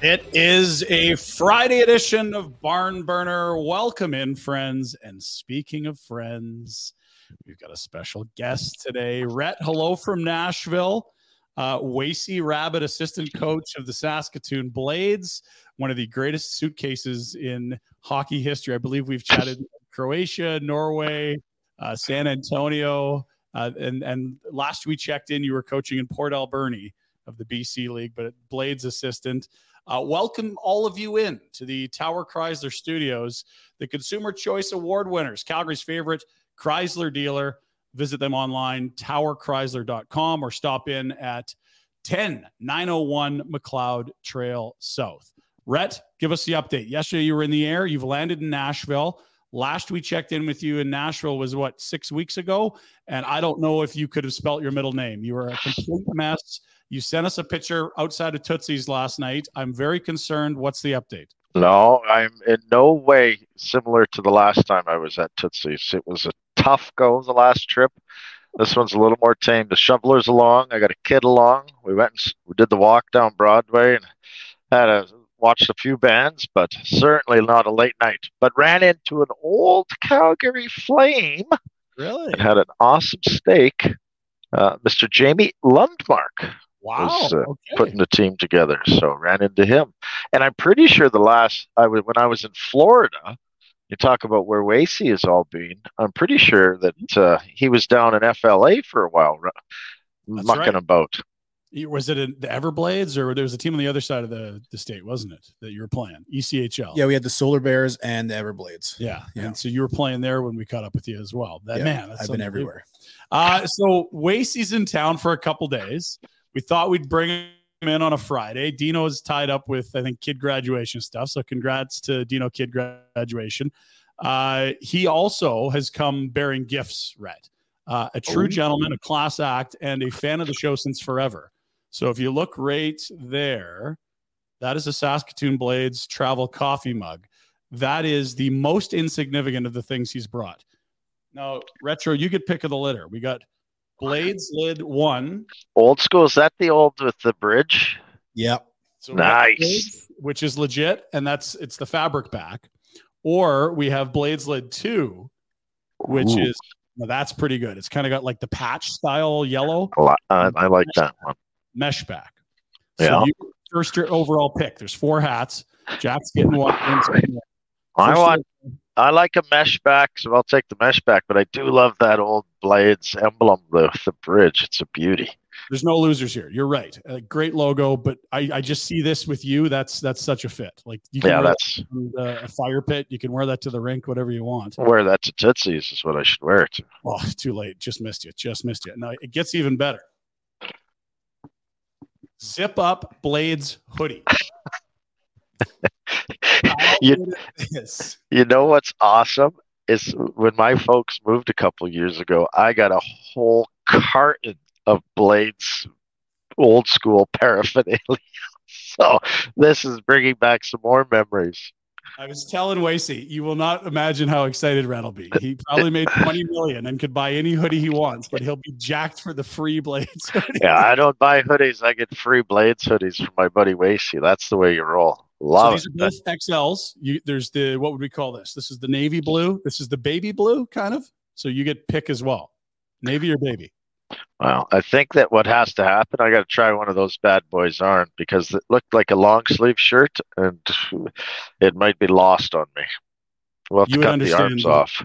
It is a Friday edition of Barn Burner. Welcome in, friends. And speaking of friends, we've got a special guest today. Rhett, hello from Nashville. Uh, Wacey Rabbit, assistant coach of the Saskatoon Blades, one of the greatest suitcases in hockey history. I believe we've chatted Croatia, Norway, uh, San Antonio, uh, and and last we checked in, you were coaching in Port Alberni of the BC League, but Blades assistant. Uh, welcome all of you in to the Tower Chrysler Studios, the Consumer Choice Award winners, Calgary's favorite Chrysler dealer. Visit them online, towerchrysler.com, or stop in at 10 901 Macleod Trail South. Rhett, give us the update. Yesterday you were in the air. You've landed in Nashville. Last we checked in with you in Nashville was what, six weeks ago? And I don't know if you could have spelt your middle name. You were a complete mess. You sent us a picture outside of Tootsie's last night. I'm very concerned. What's the update? No, I'm in no way similar to the last time I was at Tootsie's. It was a tough go the last trip. This one's a little more tame. The shovelers along. I got a kid along. We went and we did the walk down Broadway and had a watched a few bands, but certainly not a late night. But ran into an old Calgary Flame. Really? And had an awesome steak. Uh, Mr. Jamie Lundmark Wow. was uh, okay. putting the team together. So ran into him, and I'm pretty sure the last I was when I was in Florida. You talk about where Wacey has all been. I'm pretty sure that uh, he was down in FLA for a while, ru- That's mucking right. about. Was it in the Everblades or there was a team on the other side of the, the state, wasn't it? That you were playing ECHL. Yeah, we had the Solar Bears and the Everblades. Yeah. Yeah. And so you were playing there when we caught up with you as well. That Yeah, man, that's I've been everywhere. Uh, so Wacey's in town for a couple days. We thought we'd bring him in on a Friday. Dino is tied up with, I think, kid graduation stuff. So congrats to Dino kid graduation. Uh, he also has come bearing gifts, Rhett. Uh, a true Oh. gentleman, a class act, and a fan of the show since forever. So if you look right there, that is a Saskatoon Blades travel coffee mug. That is the most insignificant of the things he's brought. Now, Retro, you get pick of the litter. We got Blades lid one. Old school. Is that the old with the bridge? Yep. So Nice. Blades, which is legit, and that's it's the fabric back. Or we have Blades lid two, which Ooh, is well, that's pretty good. It's kind of got like the patch style yellow I I, I like that one. mesh back. Yeah. You, first your overall pick. There's four hats. Jack's getting one. I want. I like a mesh back, so I'll take the mesh back. But I do love that old Blades emblem, the the bridge. It's a beauty. There's no losers here. You're right. Uh, great logo, but I, I just see this with you. That's that's such a fit. Like you can Yeah, that's that a fire pit. You can wear that to the rink, whatever you want. wear that to Tootsie's is what I should wear it to. Oh, too late. Just missed you. Just missed you. Now it gets even better. Zip up Blades hoodie. You-? You know what's awesome is when my folks moved a couple years ago, I got a whole carton of Blades old school paraphernalia. So this is bringing back some more memories. I was telling Wacey, you will not imagine how excited Rhett will be. He probably made 20 million and could buy any hoodie he wants, but he'll be jacked for the free blades. hoodie. Yeah, I don't buy hoodies. I get free Blades hoodies from my buddy Wacey. That's the way you roll. So these it. are both XLs. You, there's the what would we call this? This is the navy blue. This is the baby blue, kind of. So you get pick as well, navy or baby. Well, I think that what has to happen, I got to try one of those bad boys on because it looked like a long sleeve shirt and it might be lost on me. We'll have You to would cut the arms the- off.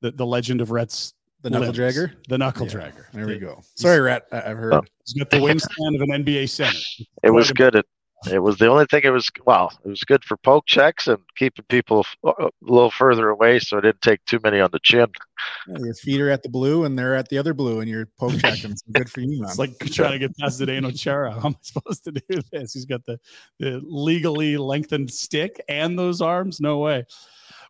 The the legend of Rhett's The knuckle limbs. dragger. The knuckle Yeah, dragger. There we go. Sorry, Rhett. I- I've heard. Oh. He's got the wingspan of an NBA center. It was good. It, it was the only thing it was, well, it was good for poke checks and keeping people f- a little further away so it didn't take too many on the chin. Yeah, your feet are at the blue and they're at the other blue, and you're poke checking. So good for you, man. It's like trying to get past Zdeno Chara. How am I supposed to do this? He's got the, the legally lengthened stick and those arms. No way.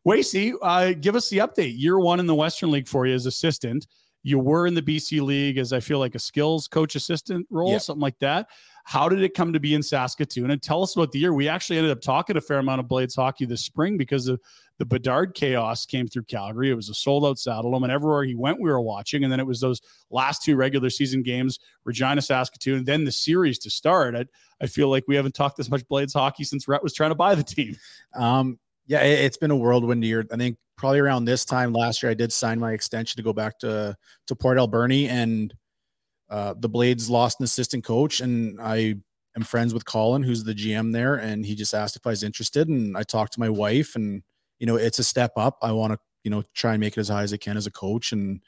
Wacey, uh, give us the update. Year one in the Western League for you as assistant. You were in the BC League as I feel like a skills coach assistant role, Yeah. something like that. How did it come to be in Saskatoon? And tell us about the year. We actually ended up talking a fair amount of Blades hockey this spring because of the Bedard chaos came through Calgary. It was a sold out Saddledome, and everywhere he went, we were watching. And then it was those last two regular season games, Regina, Saskatoon, then the series to start. I, I feel like we haven't talked this much Blades hockey since Rhett was trying to buy the team. Um, yeah, it, has been a whirlwind year. I think probably around this time last year, I did sign my extension to go back to to Port Alberni, and uh, the Blades lost an assistant coach, and I am friends with Colin, who's the GM there, and he just asked if I was interested, and I talked to my wife, and you know, it's a step up. I want to you know try and make it as high as I can as a coach, and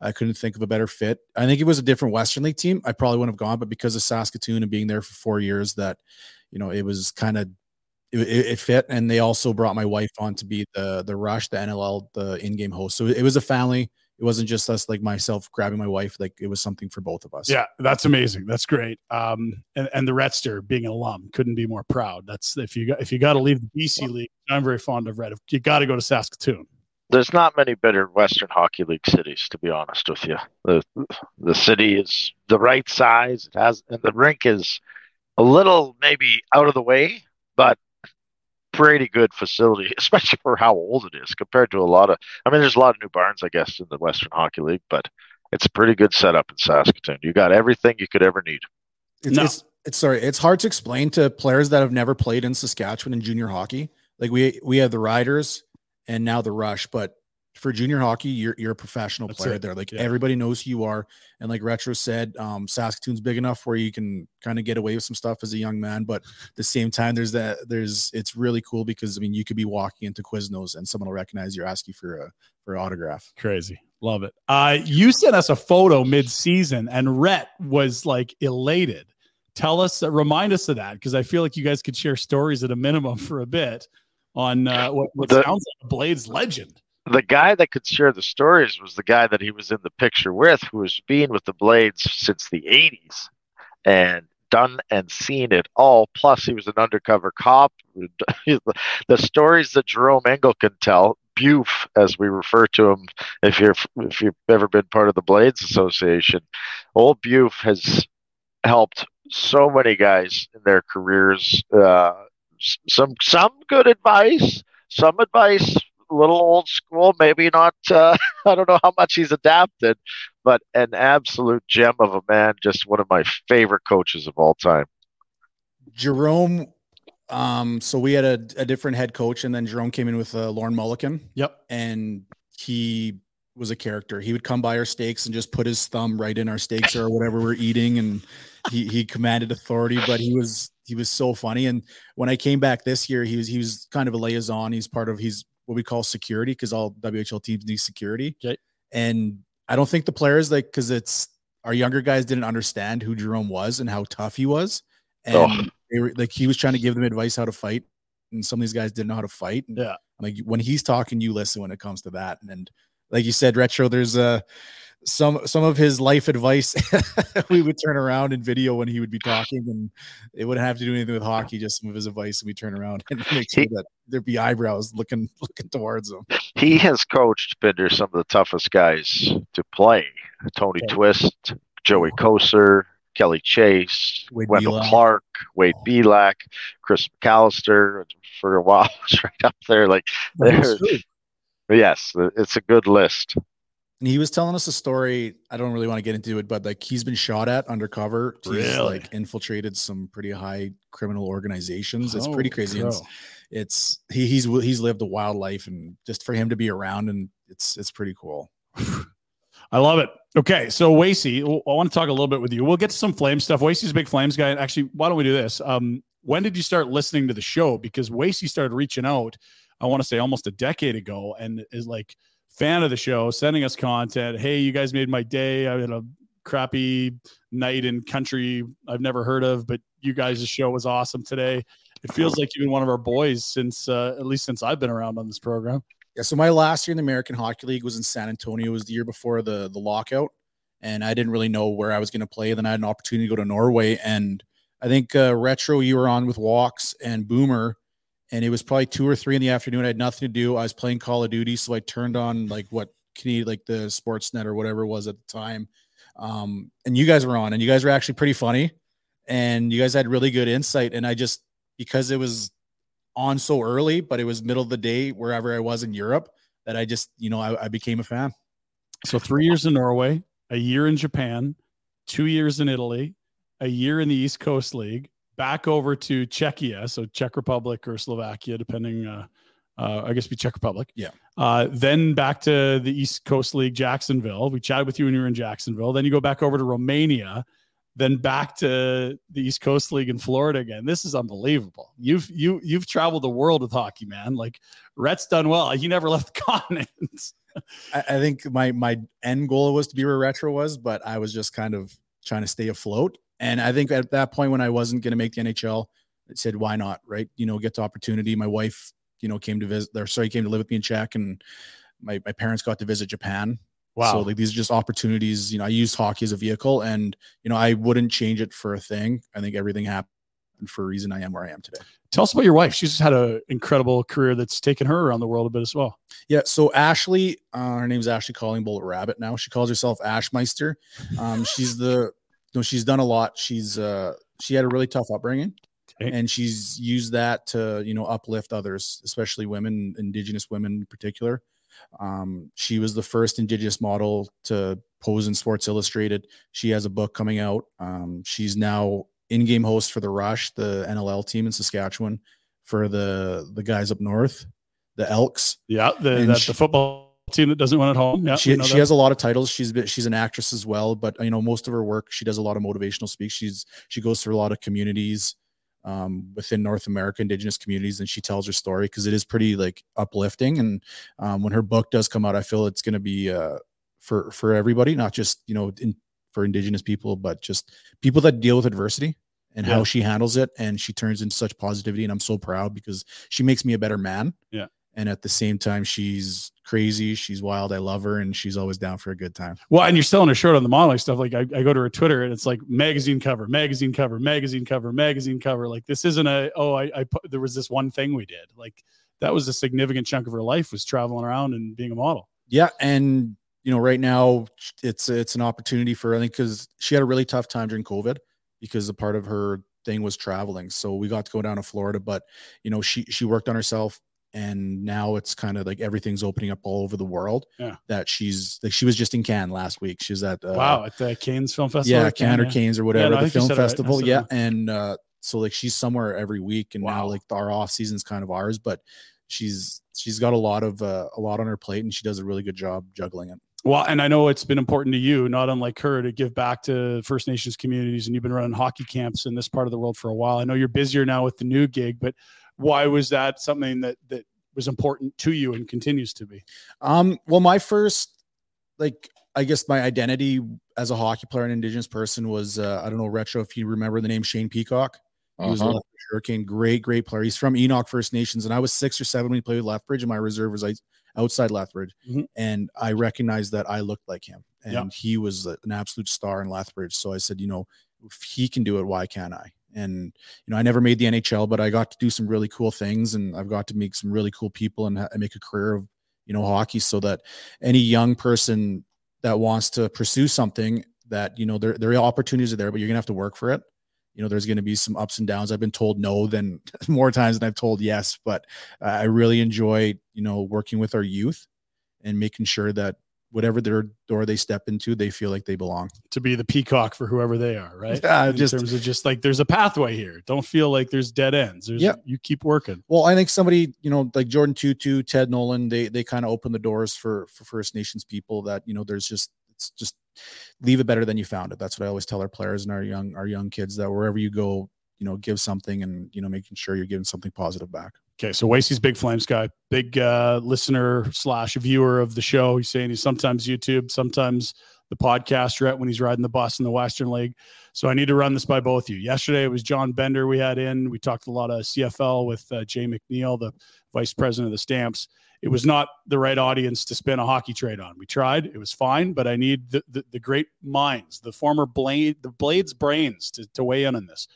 I couldn't think of a better fit. I think it was a different Western League team, I probably wouldn't have gone, but because of Saskatoon and being there for four years, that you know, it was kind of it, it it fit and they also brought my wife on to be the the rush the nll the in-game host so it was a family it wasn't just us like myself grabbing my wife like it was something for both of us Yeah, that's amazing. That's great. Um, and, and the Retster being an alum couldn't be more proud. That's if you got if you got to leave the BC League, I'm very fond of Rhett. You got to go to Saskatoon. There's not many better Western Hockey League cities, to be honest with you. The the city is the right size. It has, and the rink is a little maybe out of the way, but pretty good facility, especially for how old it is compared to a lot of. I mean, there's a lot of new barns, I guess, in the Western Hockey League, but it's a pretty good setup in Saskatoon. You got everything you could ever need. it's, No. it's it's sorry it's hard to explain to players that have never played in saskatchewan in junior hockey like we we have the riders and now the rush but for junior hockey you're you're a professional That's player it. there like Yeah. everybody knows who you are and like retro said um saskatoon's big enough where you can kind of get away with some stuff as a young man but at the same time there's that there's it's really cool because i mean you could be walking into quiznos and someone will recognize you ask you for a for an autograph Crazy. Love it. Uh, you sent us a photo mid season, and Rhett was like elated. Tell us, uh, remind us of that because I feel like you guys could share stories at a minimum for a bit on uh, what, what The- sounds like a Blades legend. The guy that could share the stories was the guy that he was in the picture with, who has been with the Blades since the 80s and done and seen it all. Plus, he was an undercover cop. the stories that Jerome Engele can tell, Buf, as we refer to him, if you're if you've ever been part of the Blades Association, old Buf has helped so many guys in their careers. Uh, some some good advice, some advice little old school, maybe not. Uh, I don't know how much he's adapted, but an absolute gem of a man. Just one of my favorite coaches of all time. jerome um so we had a, a different head coach and then jerome came in with uh, Lorne Molleken Yep. and he was a character. He would come by our steaks and just put his thumb right in our steaks or whatever we're eating, and he he commanded authority. But he was he was so funny. And when I came back this year, he was he was kind of a liaison. He's part of he's what we call security because all WHL teams need security. Okay. And I don't think the players like because it's our younger guys didn't understand who Jerome was and how tough he was, and Oh. they were like he was trying to give them advice how to fight, and some of these guys didn't know how to fight. And Yeah. like when he's talking, you listen when it comes to that. And, and like you said, retro, there's uh some some of his life advice we would turn around in video when he would be talking, and it wouldn't have to do anything with hockey, just some of his advice, and we turn around and make sure He- that there'd be eyebrows looking looking towards him. He has coached Pinder some of the toughest guys to play. Tony Okay. Twist, Joey oh. Kocur, Kelly Chase, Wade Wendel Belak. Clark, Wade oh. Belak, Chris McAllister. For a while, was right up there. Like, there's, yes, it's a good list. And he was telling us a story. I don't really want to get into it, but like he's been shot at undercover. He's Really? like infiltrated some pretty high criminal organizations. It's pretty crazy. Crow. it's he, he's he's lived a wild life, and just for him to be around, and it's it's pretty cool. I love it. Okay, so Wacey, I want to talk a little bit with you. We'll get to some flame stuff. Wacey's a big flames guy. Actually, why don't we do this? Um, when did you start listening to the show? Because Wacey started reaching out, I want to say almost a decade ago, and is like fan of the show, sending us content. Hey, you guys made my day. I had a crappy night in country I've never heard of, but you guys' show was awesome today. It feels like you've been one of our boys since uh, at least since I've been around on this program. Yeah. So my last year in the American Hockey League was in San Antonio. It was the year before the the lockout, and I didn't really know where I was going to play. Then I had an opportunity to go to Norway, and I think uh, retro you were on with Walks and Boomer, and it was probably two or three in the afternoon. I had nothing to do. I was playing Call of Duty, so I turned on like what Canadian like the Sportsnet or whatever it was at the time, um, and you guys were on, and you guys were actually pretty funny, and you guys had really good insight, and I just because it was on so early, but it was middle of the day wherever I was in Europe that I just, you know, I, I became a fan. So three years in Norway, a year in Japan, two years in Italy, a year in the East Coast League, back over to Czechia, so Czech Republic or Slovakia, depending. Uh, uh, I guess be Czech Republic. Yeah. Uh, then back to the East Coast League, Jacksonville. We chatted with you when you were in Jacksonville. Then you go back over to Romania. Then back to the East Coast League in Florida again. This is unbelievable. You've you you've traveled the world with hockey, man. Like Rhett's done well. He never left the continent. I, I think my my end goal was to be where retro was, but I was just kind of trying to stay afloat. And I think at that point when I wasn't going to make the NHL, I said, why not? Right. You know, get the opportunity. My wife, you know, came to visit or sorry, came to live with me in Czech and my, my parents got to visit Japan. Wow. So like these are just opportunities. You know, I used hockey as a vehicle and you know, I wouldn't change it for a thing. I think everything happened for a reason I am where I am today. Tell us about your wife. She's had an incredible career that's taken her around the world a bit as well. Yeah. So Ashley, uh, her name's Ashley Callingbull Rabbit now. She calls herself Ashmeister. Um, she's the no, she's done a lot. She's uh she had a really tough upbringing Okay. and she's used that to, you know, uplift others, especially women, indigenous women in particular. Um, she was the first indigenous model to pose in Sports Illustrated. She has a book coming out. Um, she's now in-game host for the Rush, the NLL team in Saskatchewan, for the the guys up north, the Elks. Yeah, the, she- the football team that doesn't win at home. Yeah, she she has a lot of titles. She's been, she's an actress as well, but you know most of her work she does a lot of motivational speaks. She's she goes through a lot of communities um, within North America, indigenous communities, and she tells her story because it is pretty like uplifting. And um, when her book does come out, I feel it's going to be uh, for for everybody, not just you know in, for indigenous people, but just people that deal with adversity and Yeah. how she handles it. And she turns into such positivity, and I'm so proud because she makes me a better man. Yeah. And at the same time, she's crazy. She's wild. I love her, and she's always down for a good time. Well, and you're selling her short on the modeling stuff. Like I, I go to her Twitter and it's like magazine cover, magazine cover, magazine cover, magazine cover. Like this isn't a oh I, I put, there was this one thing we did. Like that was a significant chunk of her life was traveling around and being a model. Yeah, and you know, right now it's it's an opportunity for I think because she had a really tough time during COVID because a part of her thing was traveling. So we got to go down to Florida, but you know, she she worked on herself, and now it's kind of like everything's opening up all over the world. Yeah. that she's like she was just in Cannes last week. She was at uh, wow, at the Cannes Film Festival. yeah, Cannes or yeah. Canes or whatever no, the film it right. Festival. yeah, and uh, so like she's somewhere every week, and now Wow. like our off season's kind of ours, but she's she's got a lot of uh, a lot on her plate, and she does a really good job juggling it. Well, and I know it's been important to you, not unlike her, to give back to First Nations communities. And you've been running hockey camps in this part of the world for a while. I know you're busier now with the new gig, but why was that something that that was important to you and continues to be? Um, well, my first, like, I guess my identity as a hockey player and Indigenous person was, uh, I don't know, retro. If you remember the name Shane Peacock, he was a Uh-huh. Lethbridge Hurricane, great, great player. He's from Enoch First Nations, and I was six or seven when he played with Lethbridge, and my reserve was out- outside Lethbridge, Mhm. and I recognized that I looked like him, and Yeah. he was an absolute star in Lethbridge. So I said, you know, if he can do it, why can't I? And you know, I never made the NHL, but I got to do some really cool things, and I've got to meet some really cool people and, ha- make a career of you know hockey, so that any young person that wants to pursue something that you know there there are opportunities are there, but you're gonna have to work for it. You know, there's to be some ups and downs. I've been told no than more times than I've told yes, but I really enjoy you know working with our youth and making sure that whatever their door they step into, they feel like they belong. To be the peacock for whoever they are, right? Yeah, in just- terms of just like there's a pathway here. Don't feel like there's dead ends. There's, Yeah. you keep working. Well, I think somebody, you know, like Jordin Tootoo, Ted Nolan, they they kind of open the doors for for First Nations people that, you know, there's just it's just leave it better than you found it. That's what I always tell our players and our young our young kids that wherever you go, you know, give something and, you know, making sure you're giving something positive back. Okay, so Wacey's big Flames guy, big uh, listener slash viewer of the show. He's saying he's sometimes YouTube, sometimes the podcast right when he's riding the bus in the Western League. So I need to run this by both you. Yesterday it was John Bender we had in. We talked a lot of CFL with uh, Jay McNeil, the vice president of the Stamps. It was not the right audience to spin a hockey trade on. We tried; it was fine, but I need the the, the great minds, the former blade, the Blades brains, to, to weigh in on this.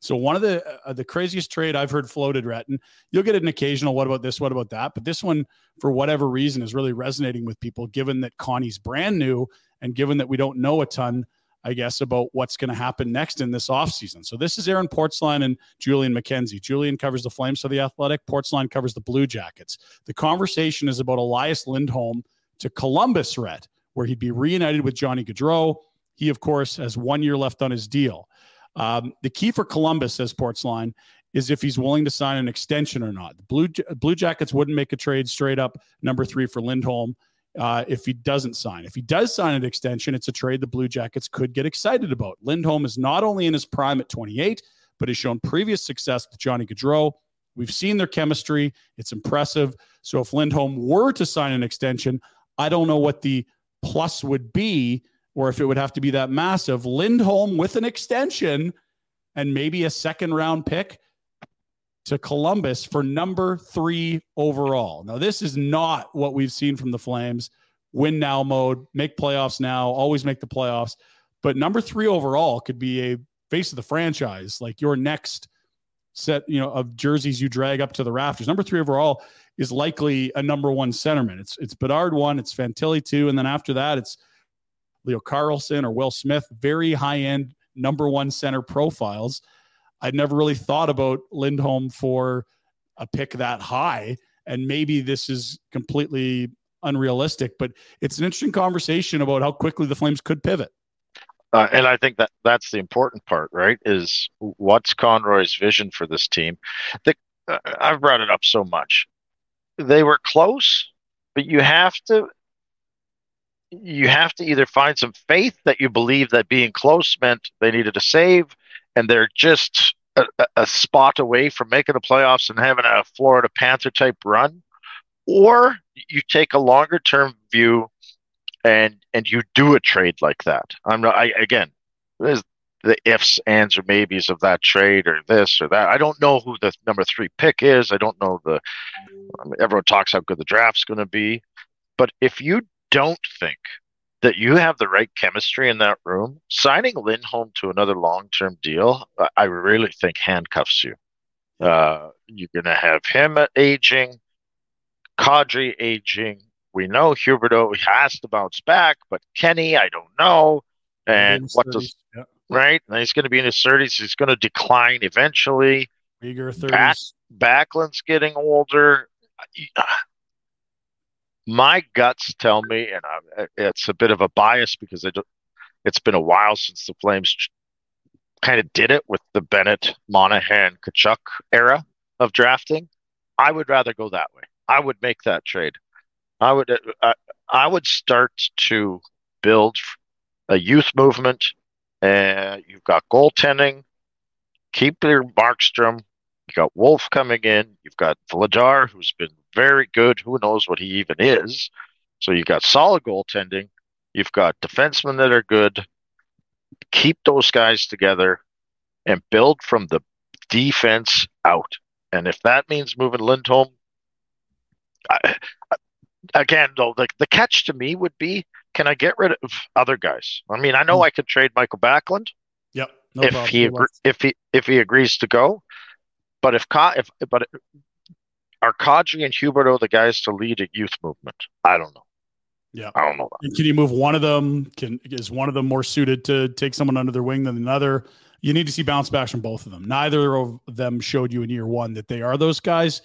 So one of the uh, the craziest trade I've heard floated, Retton, you'll get an occasional what about this? What about that? But this one for whatever reason is really resonating with people given that connie's brand new and given that we don't know a ton i guess about what's going to happen next in this offseason. So this is aaron Portzline and julian mckenzie. Julian covers the flames for the athletic. Portzline covers the blue jackets. The conversation is about elias lindholm to columbus Rhett where he'd be reunited with johnny gaudreau. He of course has one year left on his deal um, the key for columbus says Portzline is if he's willing to sign an extension or not. The Blue Blue Jackets wouldn't make a trade straight up number three for Lindholm uh, if he doesn't sign. If he does sign an extension, it's a trade the Blue Jackets could get excited about. Lindholm is not only in his prime at 28, but has shown previous success with Johnny Gaudreau. We've seen their chemistry; it's impressive. So if Lindholm were to sign an extension, I don't know what the plus would be, or if it would have to be that massive. Lindholm with an extension and maybe a second round pick to Columbus for number three overall. Now, this is not what we've seen from the Flames. Win now mode, make playoffs now, always make the playoffs. But number three overall could be a face of the franchise, like your next set, you know, of jerseys you drag up to the rafters. Number three overall is likely a number one centerman. It's it's Bedard one, it's Fantilli two, and then after that, it's Leo Carlsson or Will Smith. Very high end number one center profiles. I'd never really thought about Lindholm for a pick that high. And maybe this is completely unrealistic, but it's an interesting conversation about how quickly the Flames could pivot. Uh, and I think that that's the important part, right? Is what's Conroy's vision for this team? The, uh, I've brought it up so much. They were close, but you have to you have to either find some faith that you believe that being close meant they needed a save, and they're just a, a- spot away from making the playoffs and having a Florida Panther type run, or you take a longer term view and and you do a trade like that. I'm not. I again, there's the ifs, ands, or maybes of that trade, or this or that. I don't know who the number three pick is. I don't know the. Mean, everyone talks how good the draft's going to be, but if you don't think that you have the right chemistry in that room, signing Lindholm to another long-term deal, I- really think handcuffs you. Uh, you're going to have him aging, Kadri aging. We know Huberdeau has to bounce back, but Kenny, I don't know. And what does yeah. right? And he's going to be in his thirties. He's going to decline eventually. Uyghur 30s. Back- Backlund's getting older. My guts tell me, and I, it's a bit of a bias because I it's been a while since the Flames kind of did it with the Bennett, Monahan, Tkachuk era of drafting. I would rather go that way. I would make that trade. I would uh, I would start to build a youth movement. And uh, you've got goaltending. Keep your Markstrom. You got Wolf coming in. You've got Vladar, who's been very good. Who knows what he even is? So you've got solid goaltending. You've got defensemen that are good. Keep those guys together and build from the defense out. And if that means moving Lindholm, I, again, though, the, the catch to me would be can I get rid of other guys? I mean, I know mm. I could trade Michael Backlund. Yep. No if problem. he if he if he agrees to go, but if if but are Kadri and Huberdeau the guys to lead a youth movement? I don't know. Yeah, I don't know. That. Can you move one of them? Can is one of them more suited to take someone under their wing than another? You need to see bounce backs from both of them. Neither of them showed you in year one that they are those guys.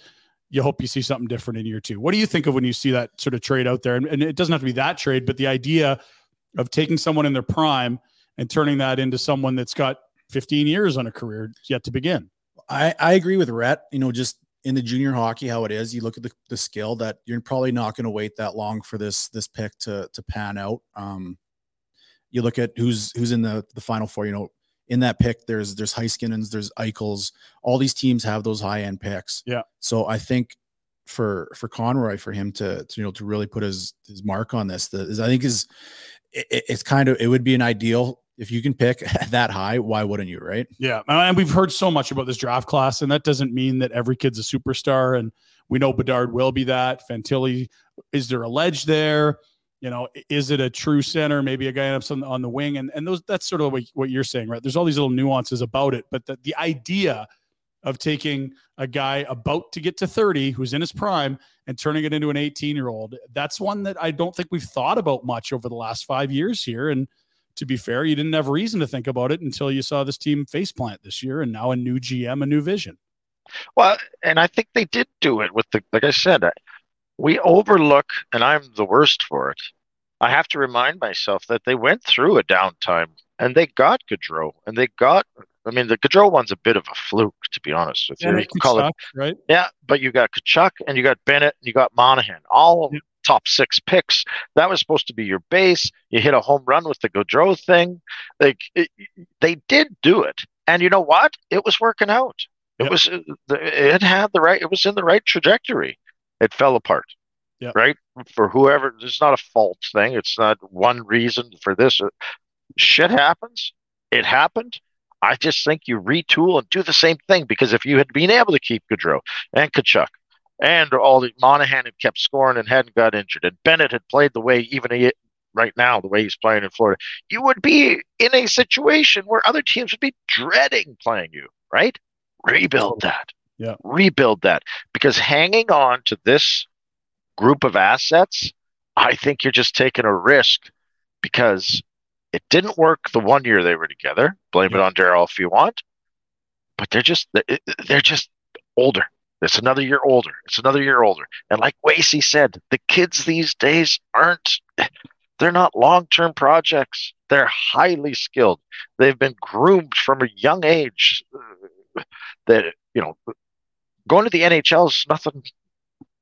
You hope you see something different in year two. What do you think of when you see that sort of trade out there? And, and it doesn't have to be that trade, but the idea of taking someone in their prime and turning that into someone that's got 15 years on a career yet to begin. I, I agree with Rhett. You know, just in the junior hockey, how it is, you look at the, the skill that you're probably not going to wait that long for this this pick to to pan out. Um, you look at who's who's in the the final four. You know, in that pick, there's there's Heiskanens, there's Eichels. All these teams have those high end picks. Yeah. So I think for for Conroy, for him to, to you know to really put his his mark on this, the, is I think is it, it's kind of it would be an ideal if you can pick that high, why wouldn't you, right? Yeah, and we've heard so much about this draft class, and that doesn't mean that every kid's a superstar. And we know Bedard will be that. Fantilli, is there a ledge there? You know, is it a true center? Maybe a guy ends up on, on the wing, and and those that's sort of what, you're saying, right? There's all these little nuances about it, but the, the idea of taking a guy about to get to 30 who's in his prime and turning it into an 18 year old that's one that i don't think we've thought about much over the last five years here and to be fair, you didn't have reason to think about it until you saw this team faceplant this year and now a new GM, a new vision. Well, and I think they did do it with the, like I said, we overlook, and I'm the worst for it. I have to remind myself that they went through a downtime and they got Gaudreau and they got, I mean, the Gaudreau one's a bit of a fluke, to be honest with you. Yeah, you can call it, right? Yeah, but you got Tkachuk and you got Bennett and you got Monahan, all yeah top six picks. That was supposed to be your base. You hit a home run with the Gaudreau thing. Like it, they did do it, and you know what? It was working out. It yep. was uh, it had the right. It was in the right trajectory. It fell apart. Yep. Right for whoever. It's not a fault thing. It's not one reason for this. Uh, shit happens. It happened. I just think you retool and do the same thing because if you had been able to keep Gaudreau and Tkachuk and all the Monahan had kept scoring and hadn't got injured, and Bennett had played the way even he, right now the way he's playing in Florida, you would be in a situation where other teams would be dreading playing you. Right? Rebuild that. Yeah. Rebuild that because hanging on to this group of assets, I think you're just taking a risk because it didn't work the one year they were together. Blame yeah. it on Daryl if you want, but they're just they're just older. It's another year older. It's another year older. And like Wacey said, the kids these days aren't, they're not long term projects. They're highly skilled. They've been groomed from a young age. Uh, that, you know, going to the NHL is nothing,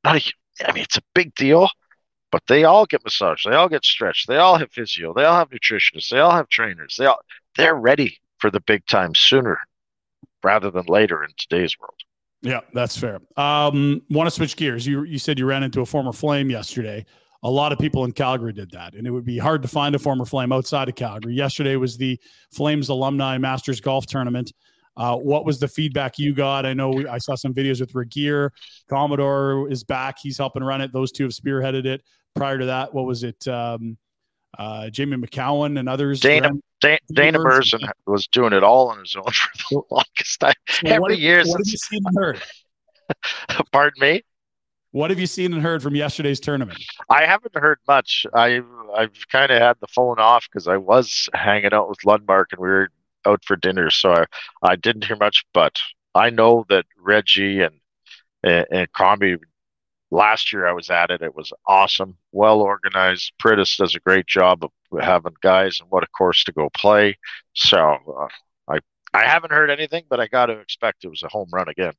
not a, I mean, it's a big deal, but they all get massaged. They all get stretched. They all have physio. They all have nutritionists. They all have trainers. They all, they're ready for the big time sooner rather than later in today's world. Yeah, that's fair. Um, want to switch gears? You you said you ran into a former Flame yesterday. A lot of people in Calgary did that, and it would be hard to find a former Flame outside of Calgary. Yesterday was the Flames Alumni Masters Golf Tournament. Uh, what was the feedback you got? I know we, I saw some videos with Regehr. Commodore is back; he's helping run it. Those two have spearheaded it. Prior to that, what was it? Um, uh, Jamie Macoun and others. Dana Dana, Dana Murzyn was doing it all on his own for the longest time. Every what, year. What have you seen and heard? Pardon me. What have you seen and heard from yesterday's tournament? I haven't heard much. I I've kind of had the phone off because I was hanging out with Lundmark and we were out for dinner, so I, I didn't hear much. But I know that Reggie and and, and Combi last year I was at it. It was awesome, well organized. Pritis does a great job of having guys and what a course to go play. So uh, I I haven't heard anything, but I got to expect it was a home run again.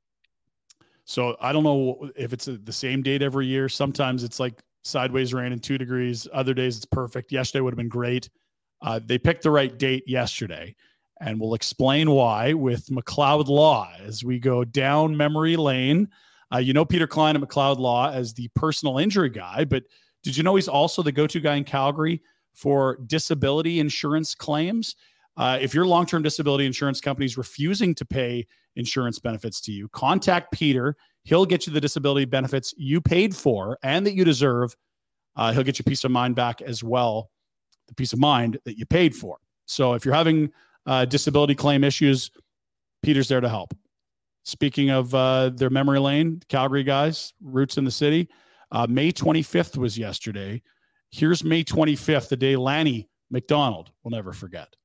So I don't know if it's a, the same date every year. Sometimes it's like sideways rain and two degrees. Other days it's perfect. Yesterday would have been great. Uh, they picked the right date yesterday, and we'll explain why with McLeod Law as we go down memory lane. Uh, you know Peter Klein at McLeod Law as the personal injury guy, but did you know he's also the go-to guy in Calgary for disability insurance claims? Uh, if your long-term disability insurance company is refusing to pay insurance benefits to you, contact Peter. He'll get you the disability benefits you paid for and that you deserve. Uh, he'll get you peace of mind back as well, the peace of mind that you paid for. So if you're having uh, disability claim issues, Peter's there to help. Speaking of uh, their memory lane, Calgary guys, roots in the city. Uh, May 25th was yesterday. Here's May 25th, the day Lanny McDonald will never forget.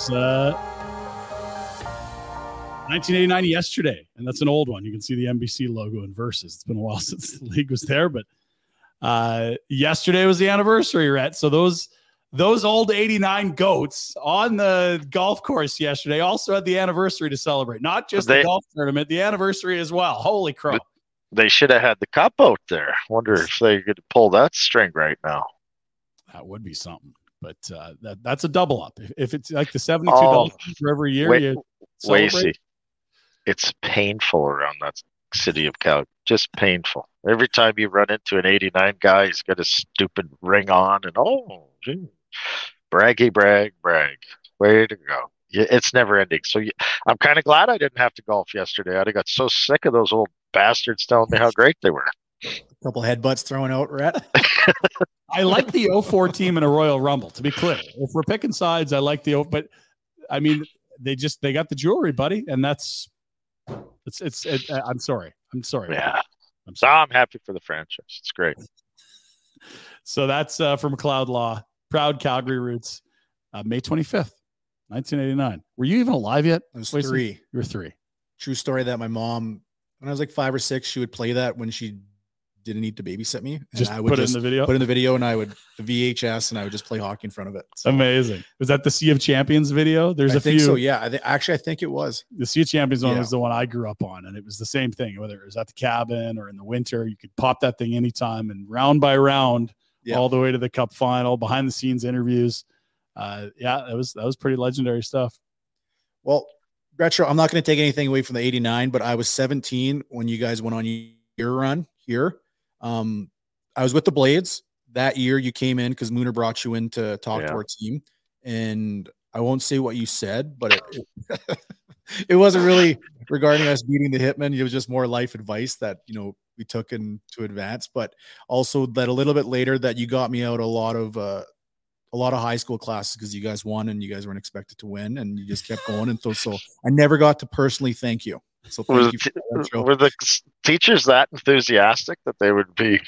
Was uh, 1989 yesterday, and that's an old one. You can see the NBC logo in verses. It's been a while since the league was there, but uh, yesterday was the anniversary, Rhett. So those those old 89 goats on the golf course yesterday also had the anniversary to celebrate. Not just They- the golf tournament, the anniversary as well. Holy crow. They should have had the cup out there. Wonder if they could pull that string right now. That would be something. But uh, that, that's a double up. If, if it's like the $72 Oh, for every year, wait- you celebrate. it's painful around that city of Calgary. Just painful. Every time you run into an 89 guy, he's got a stupid ring on, and oh, gee, braggy, brag, brag. Way to go. It's never ending. So you, I'm kind of glad I didn't have to golf yesterday. I got so sick of those old bastards telling me how great they were. A couple headbutts thrown out, Rhett. I like the 04 team in a Royal Rumble, to be clear. If we're picking sides, I like the, O- but I mean, they just, they got the jewelry, buddy. And that's, it's, it's, it, I'm sorry. I'm sorry. Yeah. I'm sorry. I'm happy for the franchise. It's great. So that's uh, McLeod Law, proud Calgary roots, uh, May 25th, 1989. Were you even alive yet? I was Wait three. You were three. True story that my mom, when I was like five or six, she would play that when she didn't need to babysit me. And Just I would put it in the video. put in the video and I would the VHS and I would just play hockey in front of it. So Amazing. Was that the Sea of Champions video? There's I a think few. so. Yeah. I thi- actually, I think it was. the Sea of Champions one Yeah. was the one I grew up on, and it was the same thing. Whether it was at the cabin or in the winter, you could pop that thing anytime, and round by round, Yeah. all the way to the Cup final, behind the scenes interviews. Uh, yeah, that was that was pretty legendary stuff. Well, retro. I'm not going to take anything away from the '89, but I was 17 when you guys went on your run here. Um, I was with the Blades that year. You came in because Mooner brought you in to talk to our team, and I won't say what you said, but it, it, it wasn't really regarding us beating the Hitmen. It was just more life advice that you know we took in to advance, but also that a little bit later that you got me out a lot of uh, a lot of high school classes because you guys won and you guys weren't expected to win and you just kept going. And so, so I never got to personally thank you. So Were the, you. For that, t- Joe. were the teachers that enthusiastic that they would be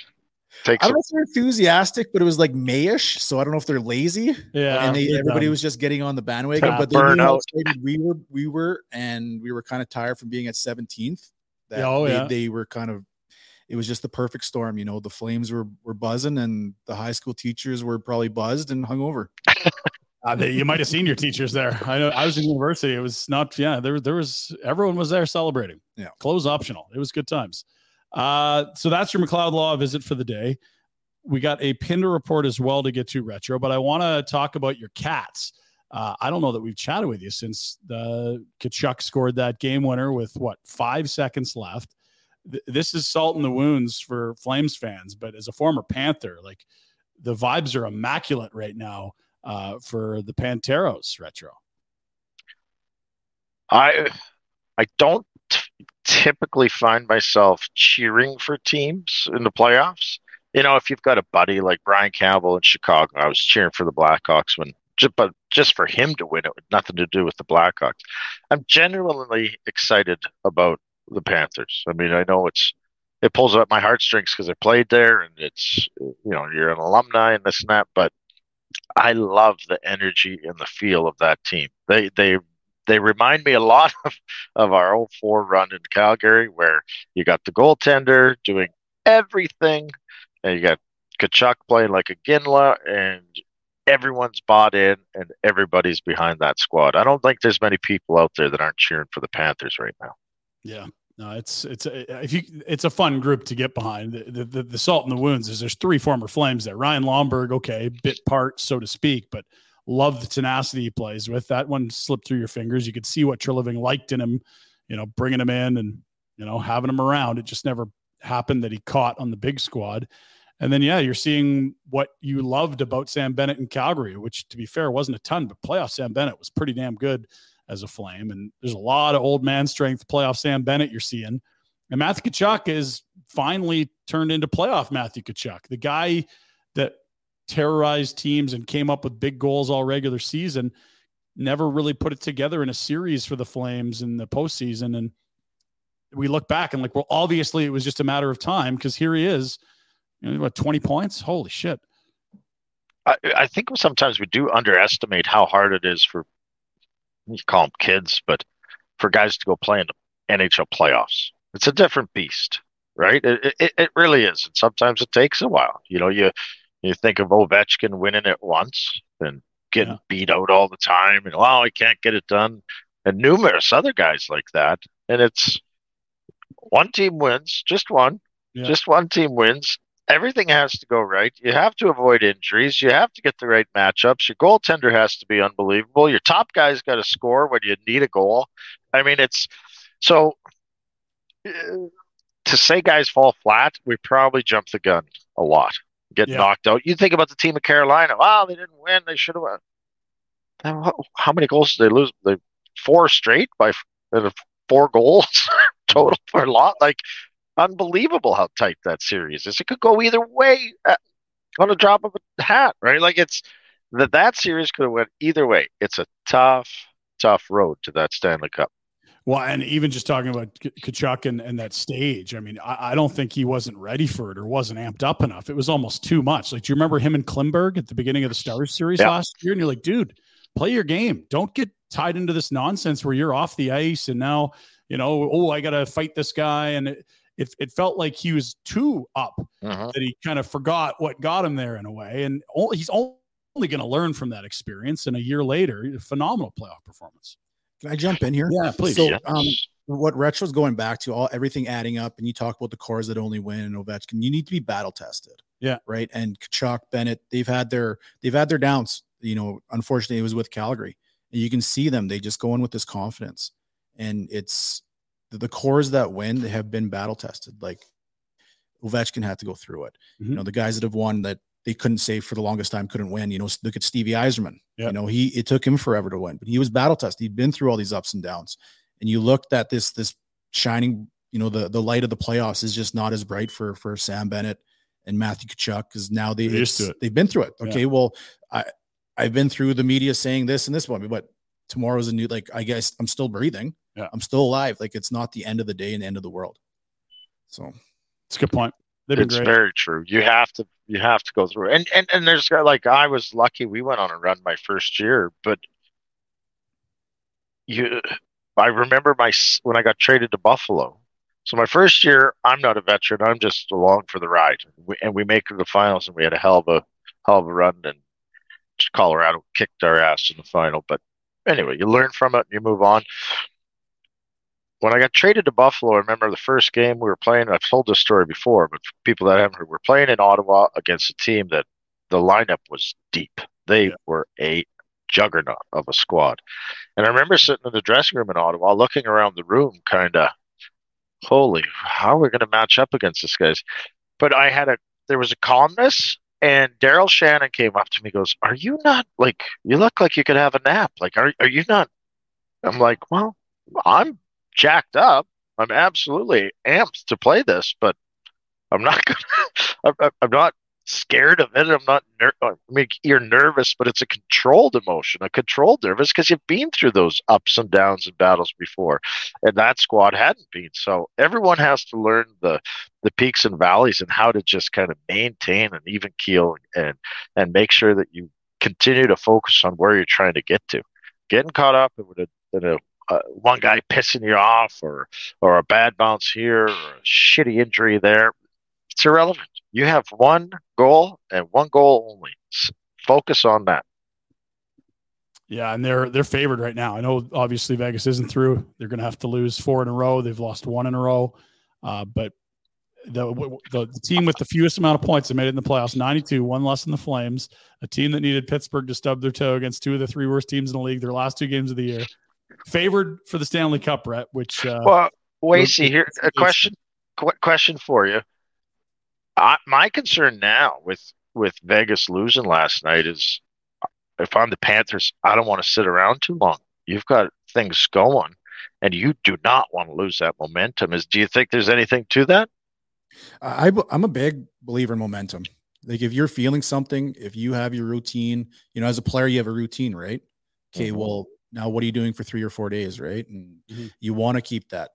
take I some don't know if they're enthusiastic, but it was like Mayish. So I don't know if they're lazy Yeah, and they, everybody done. was just getting on the bandwagon, Tap but they knew how excited we were, we were, and we were kind of tired from being at 17th. That oh, they, yeah. they were kind of, it was just the perfect storm. You know, the flames were, were buzzing and the high school teachers were probably buzzed and hungover. Uh, they, you might have seen your teachers there. I know I was in university. It was not, yeah, there, there was, everyone was there celebrating. Yeah. Clothes optional. It was good times. Uh, so that's your McLeod Law visit for the day. We got a Pinder report as well to get to retro, but I want to talk about your cats. Uh, I don't know that we've chatted with you since the Tkachuk scored that game winner with what five seconds left. Th- this is salt in the wounds for Flames fans, but as a former Panther, like the vibes are immaculate right now uh, for the Panteros retro. I I don't t- typically find myself cheering for teams in the playoffs. You know, if you've got a buddy like Brian Campbell in Chicago, I was cheering for the Blackhawks when just, but just for him to win it, nothing to do with the Blackhawks. I'm genuinely excited about the Panthers. I mean, I know it's it pulls at my heartstrings because I played there, and it's you know you're an alumni and this and that, but I love the energy and the feel of that team. They they they remind me a lot of, of our 04 run in Calgary, where you got the goaltender doing everything, and you got Tkachuk playing like a Iginla, and everyone's bought in and everybody's behind that squad. I don't think there's many people out there that aren't cheering for the Panthers right now. Yeah. No, it's it's a, if you it's a fun group to get behind. The, the, the salt in the wounds is there's three former Flames there. Ryan Lomberg, okay, bit part so to speak, but love the tenacity he plays with. That one slipped through your fingers. You could see what Treliving liked in him, you know, bringing him in and you know having him around. It just never happened that he caught on the big squad. And then, yeah, you're seeing what you loved about Sam Bennett in Calgary, which, to be fair, wasn't a ton, but playoff Sam Bennett was pretty damn good as a flame. And there's a lot of old man strength playoff Sam Bennett you're seeing. And Matthew Tkachuk is finally turned into playoff Matthew Tkachuk, the guy that terrorized teams and came up with big goals all regular season. Never really put it together in a series for the Flames in the postseason. And we look back and like, well, obviously it was just a matter of time because here he is you know, what, 20 points? Holy shit. I, I think sometimes we do underestimate how hard it is for, you call them kids, but for guys to go play in the NHL playoffs. It's a different beast, right? It, it, it really is. And sometimes it takes a while. You know, you, you think of Ovechkin winning it once and getting yeah. beat out all the time and, wow, he can't get it done. And numerous other guys like that. And it's one team wins, just one, yeah. just one team wins everything has to go right. You have to avoid injuries. You have to get the right matchups. Your goaltender has to be unbelievable. Your top guy's got to score when you need a goal. I mean, it's so uh, to say guys fall flat, we probably jump the gun a lot, get yeah. knocked out. You think about the team of Carolina. Wow, they didn't win. They should have won. How many goals did they lose? They four straight by four goals total for a lot. Like unbelievable how tight that series is. It could go either way uh, on a drop of a hat, right? Like it's that that series could have went either way. It's a tough, tough road to that Stanley Cup. Well, and even just talking about Tkachuk and, and that stage, I mean, I, I, don't think he wasn't ready for it or wasn't amped up enough. It was almost too much. Like, do you remember him and Klingberg at the beginning of the Stars series yep. last year? And you're like, dude, play your game. Don't get tied into this nonsense where you're off the ice and now, you know, oh, I got to fight this guy. And it, it, it felt like he was too up uh-huh. that he kind of forgot what got him there in a way. And only, he's only going to learn from that experience. And a year later, a phenomenal playoff performance. Can I jump in here? Yeah, please. So, um, what Retch was going back to, all everything adding up, and you talk about the cores that only win and Ovechkin. You need to be battle tested. Yeah. Right. And Tkachuk, Bennett, they've had their they've had their downs. You know, unfortunately, it was with Calgary, and you can see them. They just go in with this confidence, and it's the, the cores that win they have been battle tested. Like Ovechkin had to go through it. Mm-hmm. You know, the guys that have won that they couldn't save for the longest time couldn't win. You know, look at Stevie Yzerman. Yep. You know, he it took him forever to win, but he was battle tested. He'd been through all these ups and downs. And you looked at this this shining, you know, the the light of the playoffs is just not as bright for for Sam Bennett and Matthew Tkachuk because now they they've been through it. Okay, yeah. well, I I've been through the media saying this and this one, but tomorrow's a new like I guess I'm still breathing. Yeah. I'm still alive. Like it's not the end of the day and the end of the world. So it's a good point. it's great. very true. You have to you have to go through and and and there's like I was lucky we went on a run my first year, but you I remember my when I got traded to Buffalo. So my first year, I'm not a veteran. I'm just along for the ride, we, and we make the finals, and we had a hell of a hell of a run, and Colorado kicked our ass in the final. But anyway, you learn from it, and you move on when I got traded to Buffalo, I remember the first game we were playing. I've told this story before, but people that haven't heard, we're playing in Ottawa against a team that the lineup was deep. They yeah. were a juggernaut of a squad. And I remember sitting in the dressing room in Ottawa, looking around the room, kind of, holy, how are we going to match up against this guys? But I had a, there was a calmness. And Darryl Shannon came up to me, goes, "Are you not like you look like you could have a nap? Like, are are you not?" I'm like, "Well, I'm jacked up. I'm absolutely amped to play this, but I'm not gonna. I'm, I'm not scared of it. I'm not. Ner- I mean, you're nervous, but it's a controlled emotion, a controlled nervous because you've been through those ups and downs and battles before, and that squad hadn't been. So everyone has to learn the the peaks and valleys and how to just kind of maintain an even keel and and make sure that you continue to focus on where you're trying to get to. Getting caught up in a, in a uh, one guy pissing you off or or a bad bounce here or a shitty injury there it's irrelevant. You have one goal and one goal only. Focus on that. Yeah and they're they're favored right now. I know obviously vegas isn't through. They're going to have to lose four in a row. They've lost one in a row. Uh, but the, the, the team with the fewest amount of points that made it in the playoffs 92 one less than the flames a team that needed pittsburgh to stub their toe against two of the three worst teams in the league their last two games of the year. Favored for the Stanley Cup, Rhett. Which uh, well, Wacey, here a question question for you. I, my concern now with with Vegas losing last night is if I'm the Panthers, I don't want to sit around too long. You've got things going, and you do not want to lose that momentum. Is do you think there's anything to that? I, I'm a big believer in momentum. Like if you're feeling something, if you have your routine, you know, as a player, you have a routine, right? Okay, mm-hmm. well, now what are you doing for three or four days right and mm-hmm. you want to keep that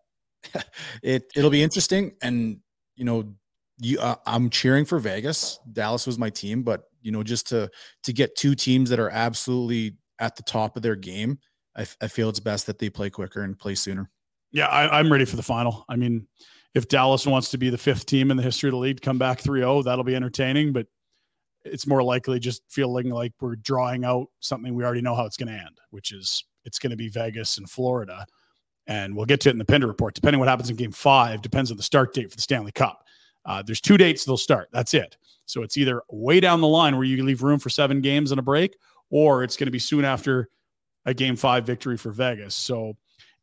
it it'll be interesting and you know you uh, i'm cheering for vegas dallas was my team but you know just to to get two teams that are absolutely at the top of their game I, I feel it's best that they play quicker and play sooner yeah I, i'm ready for the final i mean if dallas wants to be the fifth team in the history of the league come back 3-0 that'll be entertaining but it's more likely just feeling like we're drawing out something we already know how it's going to end, which is it's going to be Vegas and Florida. And we'll get to it in the Pinder report. Depending what happens in game five, depends on the start date for the Stanley Cup. Uh, there's two dates they'll start. That's it. So it's either way down the line where you leave room for seven games and a break, or it's going to be soon after a game five victory for Vegas. So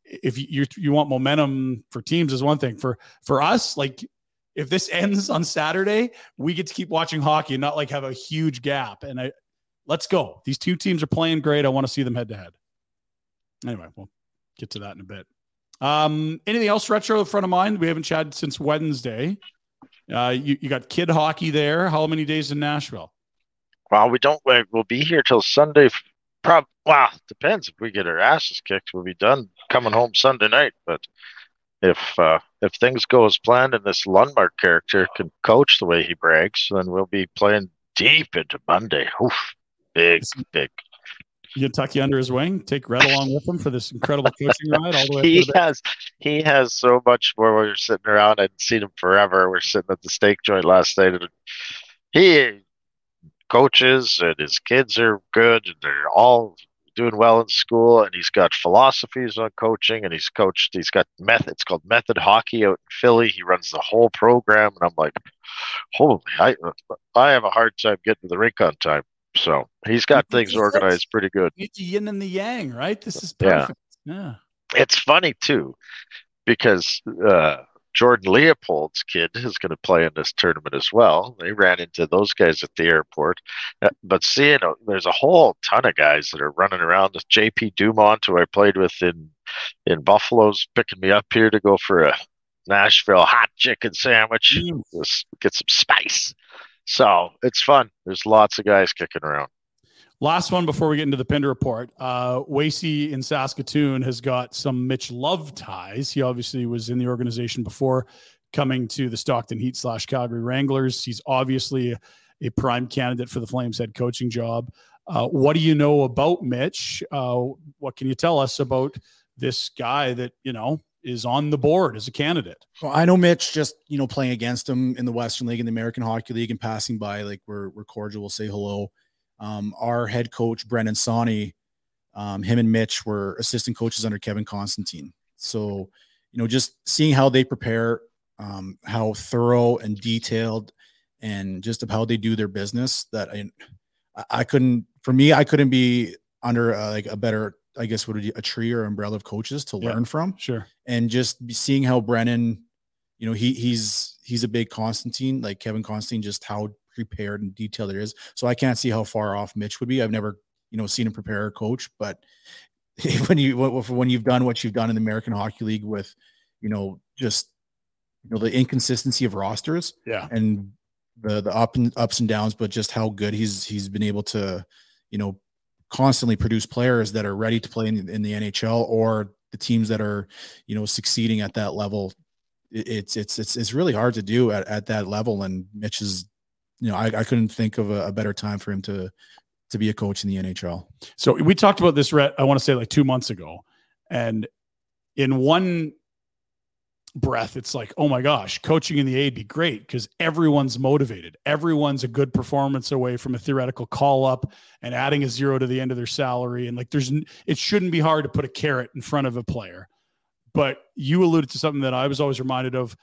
if you you want momentum for teams is one thing. For for us, like if this ends on Saturday, we get to keep watching hockey and not like have a huge gap. And I let's go. These two teams are playing great. I want to see them head to head. Anyway, we'll get to that in a bit. Um, anything else retro front of mind? We haven't chatted since Wednesday. Uh, you, you got kid hockey there. How many days in Nashville? Well, we don't. We'll be here till Sunday. Prob. Well, depends. If we get our asses kicked, we'll be done coming home Sunday night. But if uh, if things go as planned and this Lundmark character can coach the way he brags, then we'll be playing deep into Monday. Oof, big, big. You tuck you under his wing, take Rhett along with him for this incredible coaching ride all the way. he has he has so much more. We were sitting around. I hadn't seen him forever. We're sitting at the steak joint last night, and he coaches and his kids are good, and they're all doing well in school and he's got philosophies on coaching and he's coached he's got method it's called method hockey out in philly he runs the whole program and i'm like holy i i have a hard time getting to the rink on time so he's got things organized pretty good the yin and the yang right this is perfect yeah, yeah. it's funny too because uh Jordan Leopold's kid is going to play in this tournament as well. They ran into those guys at the airport. Uh, but seeing uh, there's a whole ton of guys that are running around. With JP Dumont, who I played with in in Buffalo's picking me up here to go for a Nashville hot chicken sandwich. Mm. Get some spice. So it's fun. There's lots of guys kicking around. Last one before we get into the Pinder report. Uh, Wacey in Saskatoon has got some Mitch Love ties. He obviously was in the organization before coming to the Stockton Heat slash Calgary Wranglers. He's obviously a, a, prime candidate for the Flames head coaching job. Uh, what do you know about Mitch? Uh, what can you tell us about this guy that, you know, is on the board as a candidate? Well, I know Mitch just, you know, playing against him in the Western League and the American Hockey League and passing by, like we're, we're cordial. We'll say hello. Um, our head coach, Brennan Sonne, um, him and Mitch were assistant coaches under Kevin Constantine. So, you know, just seeing how they prepare, um, how thorough and detailed, and just of how they do their business. That I, I couldn't, for me, I couldn't be under uh, like a better, I guess, what would a tree or umbrella of coaches to yeah, learn from. Sure. And just seeing how Brennan, you know, he he's he's a big Constantine, like Kevin Constantine, just how prepared and detailed it is. So I can't see how far off Mitch would be. I've never, you know, seen him prepare a coach, but when you when you've done what you've done in the American Hockey League with, you know, just you know the inconsistency of rosters, yeah, and the the up and ups and downs, but just how good he's he's been able to, you know, constantly produce players that are ready to play in, in the NHL or the teams that are, you know, succeeding at that level. It's it's it's it's really hard to do at, at that level. And Mitch is, you know, I, I couldn't think of a, a better time for him to to be a coach in the NHL. So we talked about this, Rhett, I want to say like two months ago. And in one breath, it's like, oh my gosh, coaching in the A would be great because everyone's motivated. Everyone's a good performance away from a theoretical call up and adding a zero to the end of their salary. And like, there's, it shouldn't be hard to put a carrot in front of a player. But you alluded to something that I was always reminded of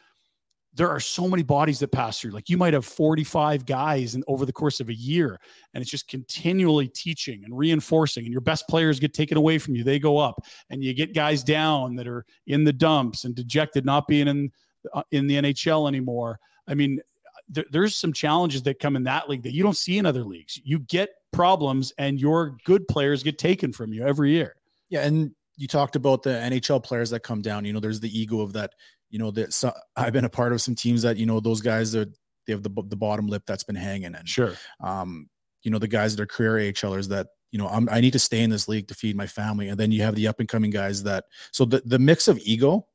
there are so many bodies that pass through. Like you might have 45 guys in, over the course of a year, and it's just continually teaching and reinforcing. And your best players get taken away from you; they go up, and you get guys down that are in the dumps and dejected, not being in uh, in the NHL anymore. I mean, there, there's some challenges that come in that league that you don't see in other leagues. You get problems, and your good players get taken from you every year. Yeah, and you talked about the NHL players that come down. You know, there's the ego of that you know that so, I've been a part of some teams that you know those guys that they have the the bottom lip that's been hanging and sure. um you know the guys that are career AHLers that you know I'm, I need to stay in this league to feed my family. And then you have the up and coming guys that so the the mix of ego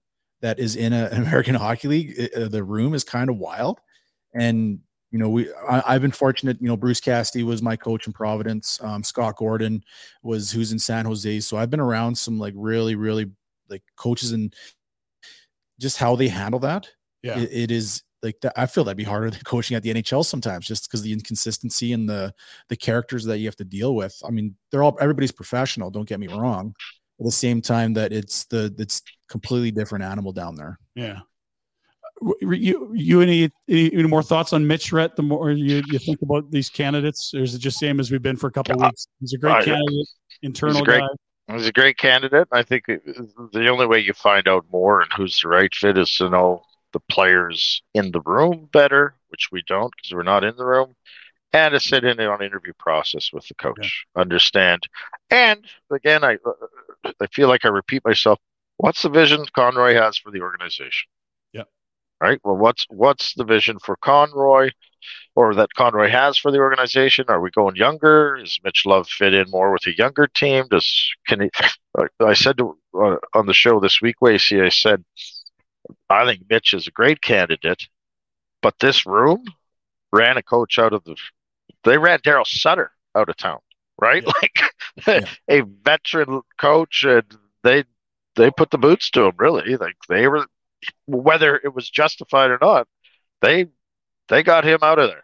that is in a, an American Hockey League it, uh, the room is kind of wild. And you know we I, have been fortunate you know Bruce Cassidy was my coach in Providence. Um, Scott Gordon was who's in San Jose. So I've been around some like really really like coaches and just how they handle that. Yeah, it, it is like that. I feel that'd be harder than coaching at the NHL sometimes, just because the inconsistency and the the characters that you have to deal with. I mean, they're all everybody's professional. Don't get me wrong. At the same time, that it's the it's completely different animal down there. Yeah. You you any, any more thoughts on Mitch Rhett? The more you, you think about these candidates, or is it just same as we've been for a couple of weeks? He's a great uh, candidate, internal great, guy. He's a great candidate. I think the only way you find out more and who's the right fit is to know the players in the room better, which we don't because we're not in the room, and to sit in on interview process with the coach, yeah. understand. And again, I I feel like I repeat myself. What's the vision Conroy has for the organization? Yeah. Right. Well, what's what's the vision for Conroy? Or that Conroy has for the organization? Are we going younger? Is Mitch Love fit in more with a younger team? Does can he? I said to, uh, on the show this week, Wacey, I said I think Mitch is a great candidate, but this room ran a coach out of the. They ran Daryl Sutter out of town, right? Yeah. Like yeah. a veteran coach, and they they put the boots to him. Really, like they were, whether it was justified or not, they they got him out of there.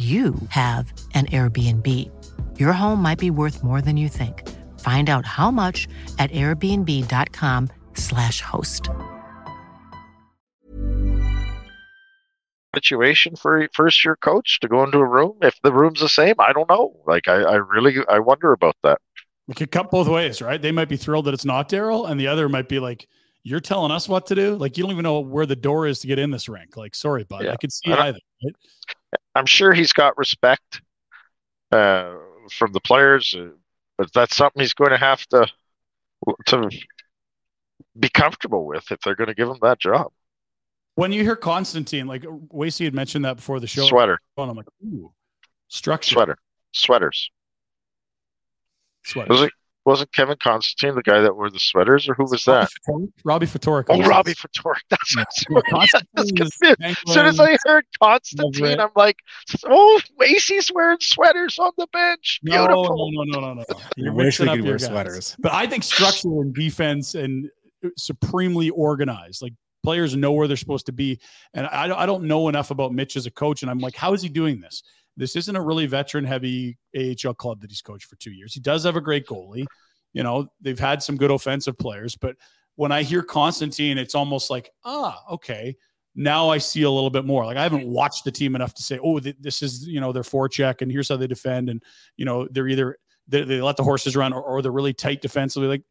you have an Airbnb. Your home might be worth more than you think. Find out how much at airbnb.com/slash host. situation for a first year coach to go into a room if the room's the same? I don't know. Like I, I really I wonder about that. It could cut both ways, right? They might be thrilled that it's not Daryl, and the other might be like, "You're telling us what to do." Like you don't even know where the door is to get in this rink. Like, sorry, bud, Yeah. I could see I either. Right? I'm sure he's got respect uh, from the players, uh, but that's something he's going to have to to be comfortable with if they're going to give him that job. When you hear Constantine, like Wacey had mentioned that before the show, Sweater, and I'm like, ooh, structure, sweater, sweaters. sweater. Was it wasn't Kevin Constantine the guy that wore the sweaters, or who was that? Robbie Ftorek. Oh, Robbie Ftorek. That's what I was Constantine confused. As soon as I heard Constantine, I'm like, oh, Wacey's wearing sweaters on the bench. No, Beautiful. no, no, no, no, no. You're wish we up could your wear guys. sweaters. But I think structure and defense and uh, supremely organized. Like players know where they're supposed to be. And I, I don't know enough about Mitch as a coach. And I'm like, how is he doing this? This isn't a really veteran heavy AHL club that he's coached for two years. He does have a great goalie. You know, they've had some good offensive players. But when I hear Constantine, it's almost like, ah, okay. Now I see a little bit more. Like I haven't watched the team enough to say, oh, th- this is, you know, their forecheck and here's how they defend. And, you know, they're either they, they let the horses run or, or they're really tight defensively. Like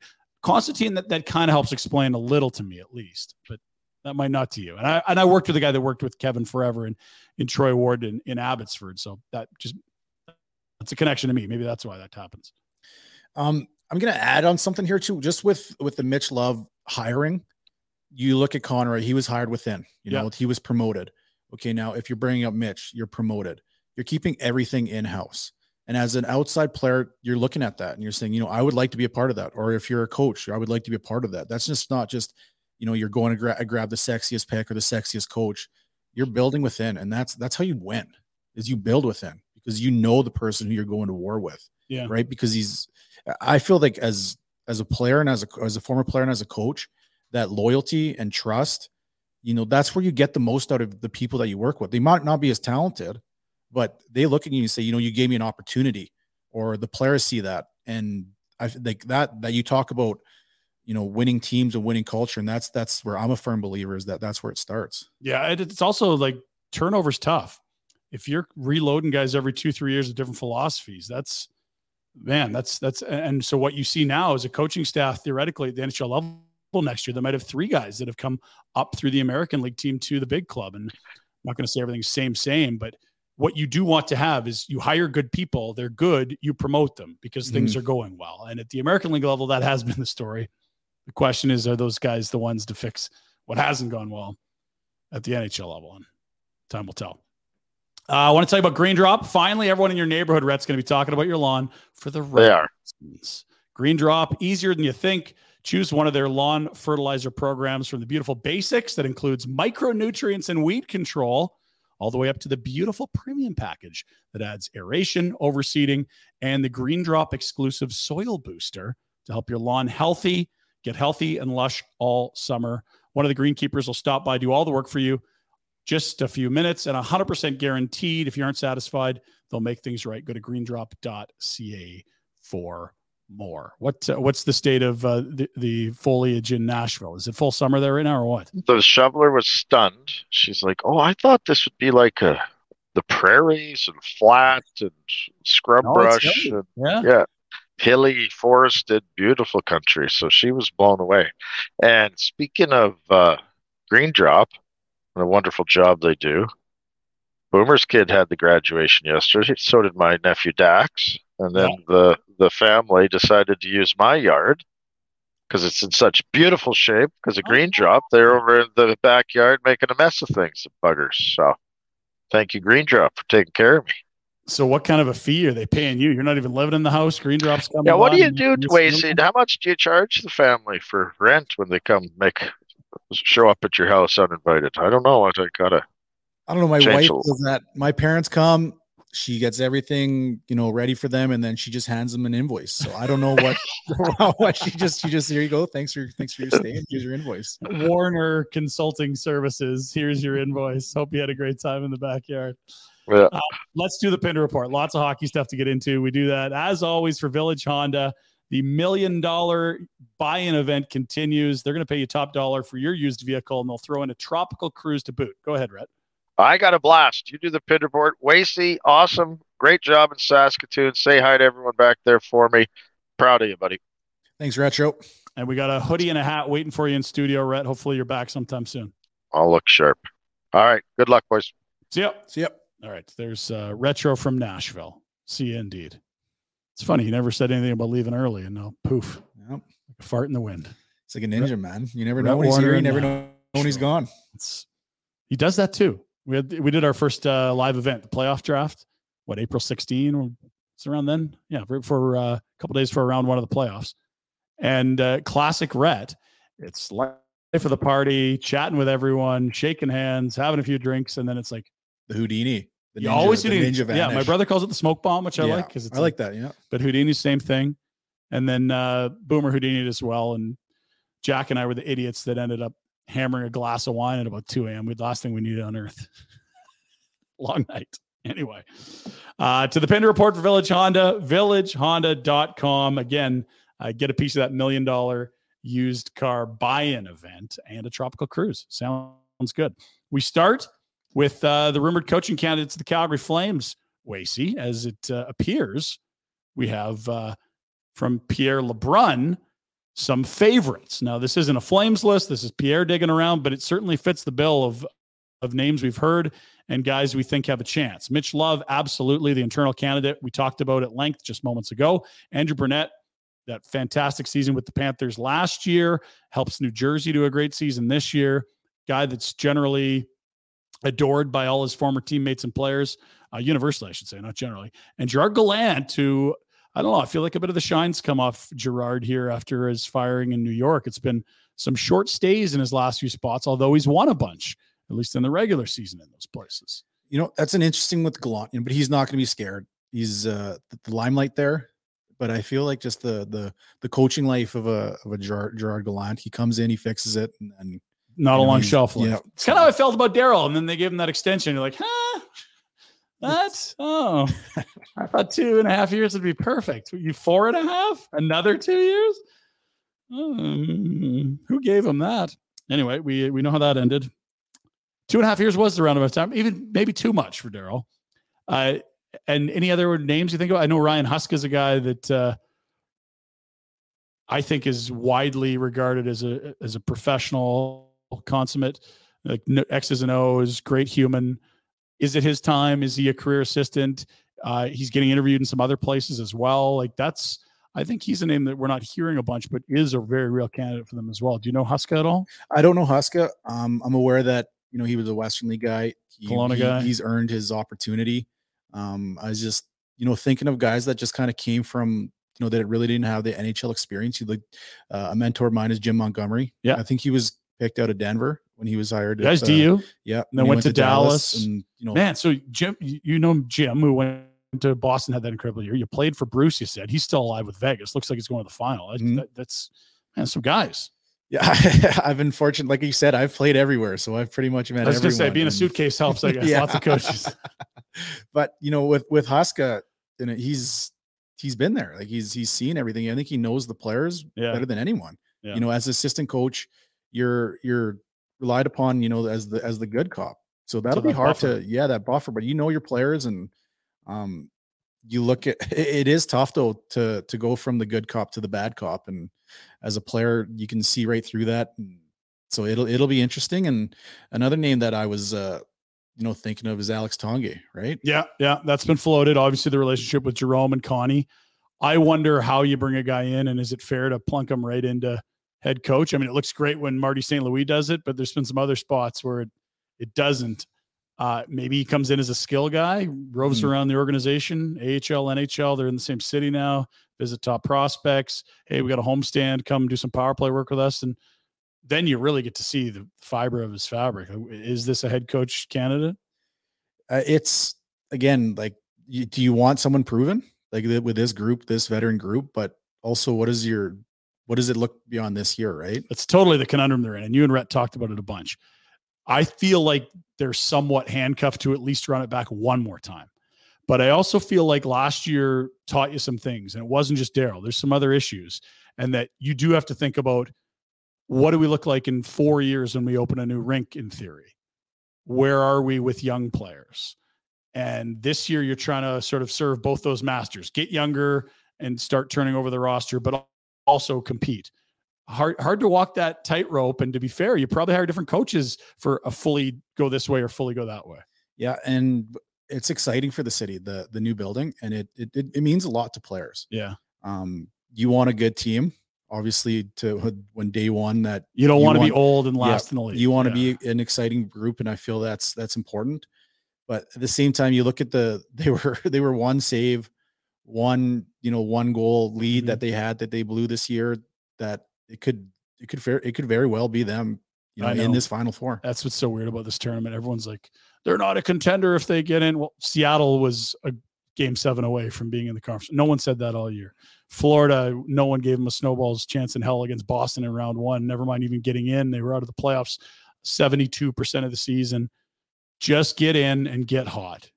Constantine, that, that kind of helps explain a little to me at least, but that might not to you. And I and I worked with a guy that worked with Kevin forever in in Troy Ward in, in Abbotsford. So that just that's a connection to me. Maybe that's why that happens. Um, I'm gonna add on something here too, just with with the Mitch Love hiring. You look at Conroy; he was hired within. You know, Yeah. he was promoted. Okay, now if you're bringing up Mitch, you're promoted. You're keeping everything in house. And as an outside player, you're looking at that and you're saying, you know, I would like to be a part of that. Or if you're a coach, I would like to be a part of that. That's just not just, you know, you're going to gra- grab the sexiest pick or the sexiest coach. You're building within, and that's that's how you win. Is you build within because you know the person who you're going to war with Yeah. right? Because he's, I feel like as as a player and as a as a former player and as a coach, that loyalty and trust, you know, that's where you get the most out of the people that you work with. They might not be as talented, but they look at you and say, you know, you gave me an opportunity, or the players see that, and i like that that you talk about, you know, winning teams and winning culture, and that's that's where I'm a firm believer is that that's where it starts. Yeah, it's also like turnover's tough. If you're reloading guys every two, three years with different philosophies, that's man, that's that's and so what you see now is a coaching staff theoretically at the NHL level next year, they might have three guys that have come up through the American League team to the big club. And I'm not going to say everything's same, same, but what you do want to have is you hire good people, they're good, you promote them because things mm. are going well. And at the American League level, that has been the story. The question is, are those guys the ones to fix what hasn't gone well at the NHL level? And time will tell. Uh, I want to tell you about Green Drop. Finally, everyone in your neighborhood, Rhett's going to be talking about your lawn for the right They are. reasons. Green Drop, easier than you think. Choose one of their lawn fertilizer programs from the beautiful basics that includes micronutrients and weed control, all the way up to the beautiful premium package that adds aeration, overseeding, and the Green Drop exclusive soil booster to help your lawn healthy, get healthy and lush all summer. One of the greenkeepers will stop by, do all the work for you, just a few minutes, and 100% guaranteed. If you aren't satisfied, they'll make things right. Go to greendrop.ca for more. What uh, what's the state of uh, the, the foliage in Nashville? Is it full summer there right now, or what? The shoveler was stunned. She's like, "Oh, I thought this would be like a the prairies and flat and scrub No, brush and Yeah. yeah, hilly, forested, beautiful country." So she was blown away. And speaking of uh, Green Drop, and the wonderful job they do, Boomer's kid had the graduation yesterday. So did my nephew Dax. And then the the family decided to use my yard because it's in such beautiful shape. Because of Green Drop, they're over in the backyard making a mess of things, the buggers. So, thank you, Green Drop, for taking care of me. So what kind of a fee are they paying you? You're not even living in the house. Green Drops coming. Yeah, what do you do, making this Dwayne? How much do you charge the family for rent when they come make show up at your house uninvited? I don't know. I gotta. I don't know. My wife a does that. My parents come. She gets everything, you know, ready for them, and then she just hands them an invoice. So I don't know what, what she just, she just here you go. Thanks for, thanks for your stay. Here's your invoice. Warner Consulting Services. Here's your invoice. Hope you had a great time in the backyard. Yeah. Uh, let's do the Pinder Report. Lots of hockey stuff to get into. We do that as always for Village Honda. The million dollar buy in event continues. They're going to pay you top dollar for your used vehicle and they'll throw in a tropical cruise to boot. Go ahead, Rhett. I got a blast. You do the pin report. Wacey, awesome. Great job in Saskatoon. Say hi to everyone back there for me. Proud of you, buddy. Thanks, Retro. And we got a hoodie and a hat waiting for you in studio, Rhett. Hopefully you're back sometime soon. I'll look sharp. All right. Good luck, boys. See ya. See ya. All right. There's uh, Retro from Nashville. See you indeed. It's funny. He never said anything about leaving early, and now poof, Yep. like a fart in the wind. It's like a ninja, man. You never know when he's Warner here. You never know when he's gone. It's he does that too. We had we did our first uh, live event, the playoff draft. What April 16 or it's around then? Yeah, for, for uh, a couple days for round one of the playoffs. And uh, classic Rhett, it's life of the party, chatting with everyone, shaking hands, having a few drinks, and then it's like The Houdini. The you ninja- always Houdini. ninja Yeah, my brother calls it the smoke bomb, which I Yeah, like because I like that. Yeah. but Houdini, same thing. And then uh, Boomer Houdini as well. And Jack and I were the idiots that ended up hammering a glass of wine at about 2 a.m. We the last thing we needed on earth. Long night. Anyway, uh, to the Pinder Report for Village Honda, villagehonda.com. Again, uh, get a piece of that million dollar used car buy in event and a tropical cruise. Sounds good. We start with uh, the rumored coaching candidates of the Calgary Flames, Wacey, as it uh, appears we have uh, from Pierre Lebrun some favorites. Now, this isn't a Flames list. This is Pierre digging around, but it certainly fits the bill of of names we've heard and guys we think have a chance. Mitch Love, absolutely the internal candidate we talked about at length just moments ago. Andrew Brunette, that fantastic season with the Panthers last year, helps New Jersey to a great season this year. Guy that's generally adored by all his former teammates and players, uh, universally, I should say, not generally. And Gerard Gallant, who I don't know, I feel like a bit of the shine's come off Gerard here after his firing in New York. It's been some short stays in his last few spots, although he's won a bunch, at least in the regular season in those places. You know, that's an interesting with Gallant, but he's not going to be scared. He's uh the, limelight there. But I feel like just the the the coaching life of a of a Gerard, Gerard Gallant, he comes in, he fixes it, and, and Not You a know, long he's- shelf life. yeah. It's kind of how I felt about Daryl, and then they gave him that extension. You're like, huh? That's oh, I thought two and a half years would be perfect. You four and a half? Another two years? Um, who gave him that? Anyway, we we know how that ended. Two and a half years was the roundabout time, even maybe too much for Daryl. Uh, and any other names you think of? I know Ryan Huska is a guy that uh, I think is widely regarded as a as a professional consummate, like X's and O's, great human. Is it his time? Is he a career assistant? Uh, he's getting interviewed in some other places as well. Like that's, I think he's a name that we're not hearing a bunch, but is a very real candidate for them as well. Do you know Huska at all? I don't know Huska. Um, I'm aware that you know he was a Western League guy. He, Kelowna he- guy. He's earned his opportunity. Um, I was just you know thinking of guys that just kind of came from you know that it really didn't have the NHL experience. You like uh, a mentor of mine is Jim Montgomery. Yeah. I think he was picked out of Denver when he was hired. Guys, do uh, you? Yeah, then when he went to Dallas. and you know Man, so Jim, you know Jim, who went to Boston, had that incredible year. You played for Bruce, you said. He's still alive with Vegas. Looks like he's going to the final. Mhm. that- that's, man, some guys. yeah. I've been fortunate, like you said, I've played everywhere, so I've pretty much met. I was going to say, everyone, being a suitcase helps, I guess. Yeah. Lots of coaches. but you know, with with Huska, you know, he's he's been there. Like he's he's seen everything. I think he knows the players Yeah. better than anyone. Yeah. You know, as assistant coach, you're you're relied upon, you know, as the as the good cop. So that'll be that hard buffer. to yeah, that buffer, but you know your players and um you look at it, it is tough though to to go from the good cop to the bad cop and as a player you can see right through that so it'll it'll be interesting and another name that I was uh you know thinking of is Alex Tanguay, right? Yeah, yeah, that's been floated. Obviously, the relationship with Jerome and Connie. I wonder how you bring a guy in, and is it fair to plunk him right into head coach? I mean, it looks great when Marty St. Louis does it, but there's been some other spots where it, it doesn't. Uh, maybe he comes in as a skill guy, roves Mm. around the organization, AHL, NHL. They're in the same city now. Visit top prospects. Hey, we got a homestand. Come do some power play work with us, and then you really get to see the fiber of his fabric. Is this a head coach candidate? uh, it's again like you, do you want someone proven like with this group this veteran group but also what is your what does it look beyond this year right It's totally the conundrum they're in. And you and Rhett talked about it a bunch. I feel like they're somewhat handcuffed to at least run it back one more time. But I also feel like last year taught you some things, and it wasn't just Daryl. There's some other issues, and that you do have to think about what do we look like in four years when we open a new rink in theory? where are we with young players? And this year, you're trying to sort of serve both those masters, get younger and start turning over the roster, but also compete. Hard, hard to walk that tightrope. And to be fair, you probably hire different coaches for a fully go this way or fully go that way. Yeah, and it's exciting for the city, the the new building, and it it it, means a lot to players. Yeah. Um, you want a good team, obviously. To when day one, that You don't want to be old and last in the league. you want to Yeah. be an exciting group, and I feel that's that's important. But at the same time, you look at the they were they were one save, one you know one goal lead Mm-hmm. that they had that they blew this year. That it could it could fair it could very well be them, you know, I in this final four. That's what's so weird about this tournament. Everyone's like, they're not a contender if they get in. Well, Seattle was a game seven away from being in the conference. No one said that all year. Florida, no one gave them a snowball's chance in hell against Boston in round one. Never mind even getting in. They were out of the playoffs 72% of the season. Just get in and get hot.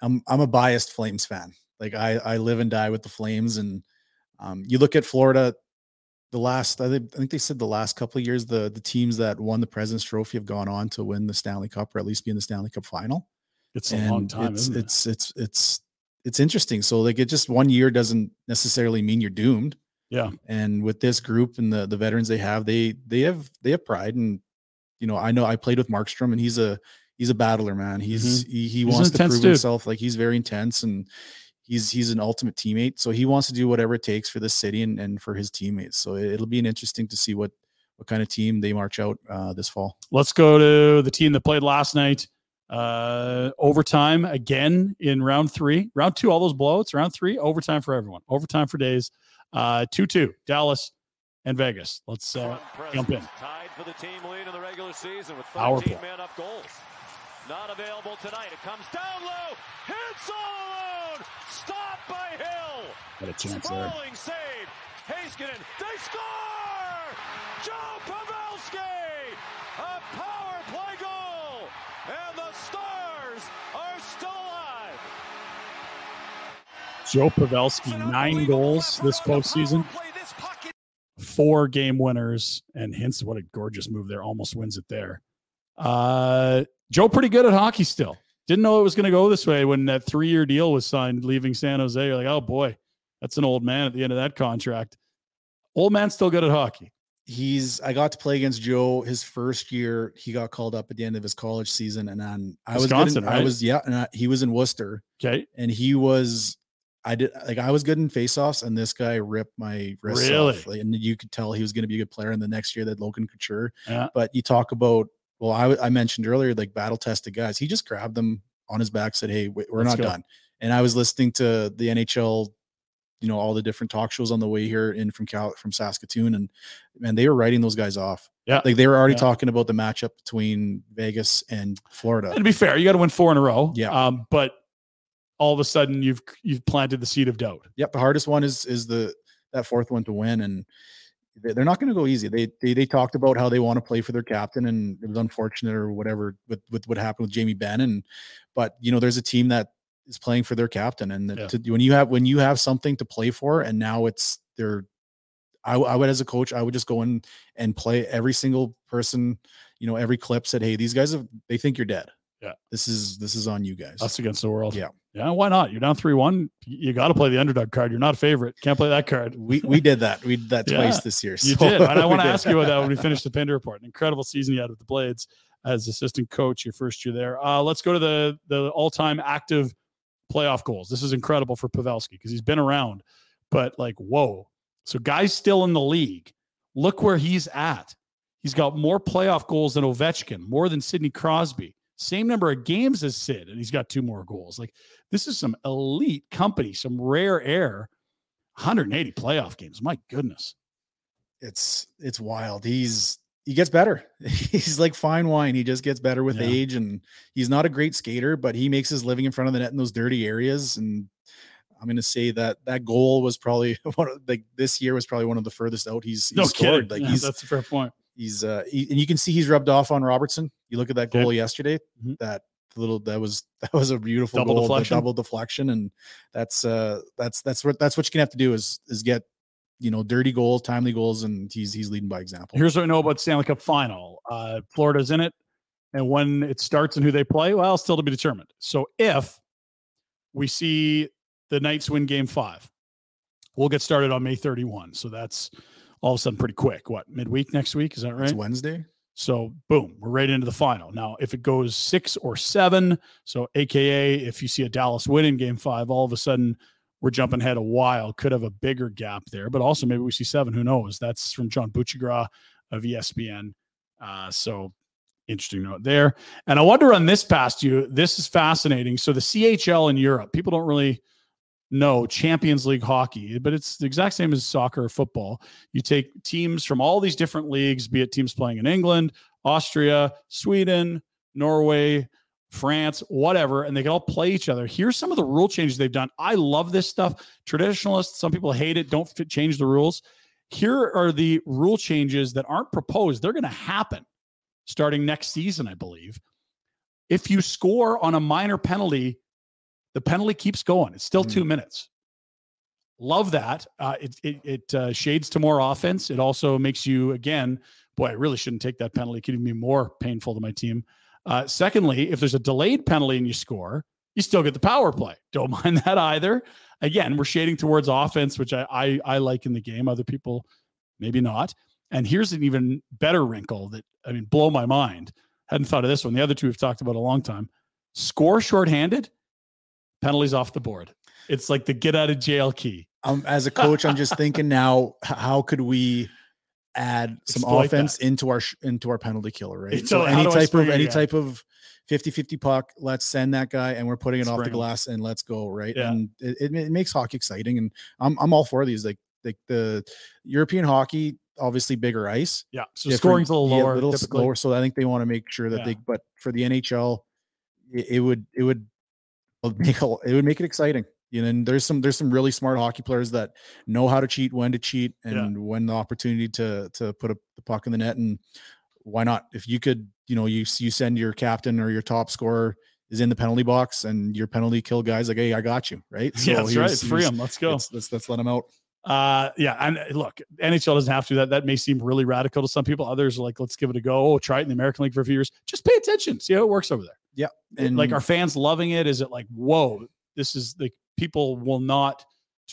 I'm I'm a biased Flames fan. Like I I live and die with the Flames, and um, you look at Florida. The last I think, I think they said the last couple of years the the teams that won the President's Trophy have gone on to win the Stanley Cup or at least be in the Stanley Cup final. It's a long time, It's isn't it? it's it's it's it's interesting. So like it just one year doesn't necessarily mean you're doomed. Yeah. And with this group and the the veterans they have, they they have they have pride and you know I know I played with Markstrom and he's a he's a battler man. He's he, he Mm-hmm. He's wants to prove dude. himself. Like he's very intense and he's he's an ultimate teammate. So he wants to do whatever it takes for the city and, and for his teammates. So it, will be an interesting to see what what kind of team they march out uh, this fall. Let's go to the team that played last night. Uh, overtime again in round three. Round two, all those blowouts. Round three, overtime for everyone. Overtime for days. Uh, 2 2, Dallas and Vegas. Let's uh, jump in. Tied for the team lead in the regular season with Power 13 play. man up goals. Not available tonight. It comes down low. Hits all alone. Stopped by Hill. Got a chance there. Sprawling save. Heiskanen. They score! Joe Pavelski! A power play goal! And the Stars are still alive. Joe Pavelski, nine goals this postseason, four game winners, and hence what a gorgeous move there. Almost wins it there. Uh, Joe, pretty good at hockey still. Didn't know it was going to go this way when that three year deal was signed, leaving San Jose. You're like, oh boy, that's an old man at the end of that contract. Old man still good at hockey. he's I got to play against Joe his first year. He got called up at the end of his college season, and then I was good Wisconsin, I was yeah, and I, he was in Worcester. Okay, and he was. I did like I was good in faceoffs, and this guy ripped my wrist Really? off. Like, and you could tell he was going to be a good player. And the next year, that Logan Couture. Yeah. But you talk about well, I I mentioned earlier like battle tested guys. He just grabbed them on his back, said, "Hey, we- we're Let's not go. done." And I was listening to the NHL you know all the different talk shows on the way here in from Cal from Saskatoon, and man, they were writing those guys off. Yeah. like they were already Yeah. talking about the matchup between Vegas and Florida. And to be fair, you got to win four in a row. Yeah. Um, but all of a sudden, you've you've planted the seed of doubt. Yep, the hardest one is is the that fourth one to win, and they're not going to go easy. They, they they talked about how they want to play for their captain, and it was unfortunate or whatever with with what happened with Jamie Benn, and but you know there's a team that is playing for their captain, and Yeah. to, when you have when you have something to play for, and now it's their I would as a coach I would just go in and play every single person you know every clip said hey these guys have they think you're dead Yeah. this is this is on you guys Us against the world. Yeah. Yeah. Why not? You're down three one. You got to play the underdog card. You're not a favorite. Can't play that card. we we did that we did that Yeah, twice this year You did. And I want to ask you about that when we finish the Pinder report. An incredible season you had with the Blades as assistant coach your first year there. Uh, let's go to the the all time active playoff goals. This is incredible for Pavelski because he's been around, but like whoa. So guys still in the league. Look where he's at. He's got more playoff goals than Ovechkin, more than Sidney Crosby. Same number of games as Sid, and he's got two more goals. Like this is some elite company, some rare air. 180 playoff games. My goodness. it's it's wild. He's he gets better. He's like fine wine. He just gets better with Yeah. age, and he's not a great skater, but he makes his living in front of the net in those dirty areas. And I'm going to say that that goal was probably one of like this year was probably one of the furthest out he's, he's No scored. kidding. Like Yeah, he's that's a fair point. he's uh he, and you can see he's rubbed off on Robertson. You look at that Okay. goal yesterday. Mhm. That little that was that was a beautiful Double goal, deflection. double deflection, and that's uh that's that's what that's what you can have to do is is get you know dirty goals, timely goals, and he's he's leading by example. Here's what I know about Stanley Cup final. Uh, Florida's in it. And when it starts and who they play, well, still to be determined. So if we see the Knights win game five, we'll get started on May 31. So that's all of a sudden pretty quick. What, midweek next week? Is that right? It's Wednesday. So boom, we're right into the final. Now, if it goes six or seven, so AKA if you see a Dallas win in game five, all of a sudden we're jumping ahead a while. Could have a bigger gap there, but also maybe we see seven. Who knows? That's from John Buccigross of ESPN. Uh, so interesting note there. And I want to run this past you. This is fascinating. So the CHL in Europe, people don't really know Champions League hockey, but it's the exact same as soccer or football. You take teams from all these different leagues, be it teams playing in England, Austria, Sweden, Norway, France, whatever, and they can all play each other. Here's some of the rule changes they've done. I love this stuff. Traditionalists, some people hate it, don't change the rules. Here are the rule changes that aren't proposed. They're going to happen starting next season, I believe. If you score on a minor penalty, the penalty keeps going. It's still two minutes. Love that. Uh, it it, it uh, shades to more offense. It also makes you again, boy, I really shouldn't take that penalty. It could even be more painful to my team. Uh, secondly, if there's a delayed penalty and you score, you still get the power play. Don't mind that either. Again, we're shading towards offense, which I I, I like in the game. Other people maybe not. And here's an even better wrinkle that I mean, blow my mind. Hadn't thought of this one. The other two we've talked about a long time. Score shorthanded, penalties off the board. It's like the get out of jail key. Um, as a coach, I'm just thinking now, how could we add some Exploit offense into our into our penalty killer, right? It's So a- any type of any type of 50-50 puck, let's send that guy and we're putting it off the glass and let's go, right? Yeah. And it, it, it makes hockey exciting and I'm I'm all for these like like the European hockey obviously bigger ice. Yeah. So scoring's a little yeah, lower. little typically. slower. So I think they want to make sure that Yeah. they but for the NHL it, it would it would make a, it would make it exciting. You know, and there's some there's some really smart hockey players that know how to cheat, when to cheat, Yeah. and when the opportunity to to put a, the puck in the net. And why not? If you could, you know, you you send your captain or your top scorer is in the penalty box, and your penalty kill guys like, hey, I got you, right? yeah, that's right. Free them. Let's go. Let's, let's let's let them out. Uh, yeah, and uh, look, NHL doesn't have to. do That that may seem really radical to some people. Others are like, let's give it a go. Oh, try it in the American League for a few years. Just pay attention, see how it works over there. Yeah, And like, are fans loving it? Is it like, whoa, this is like people will not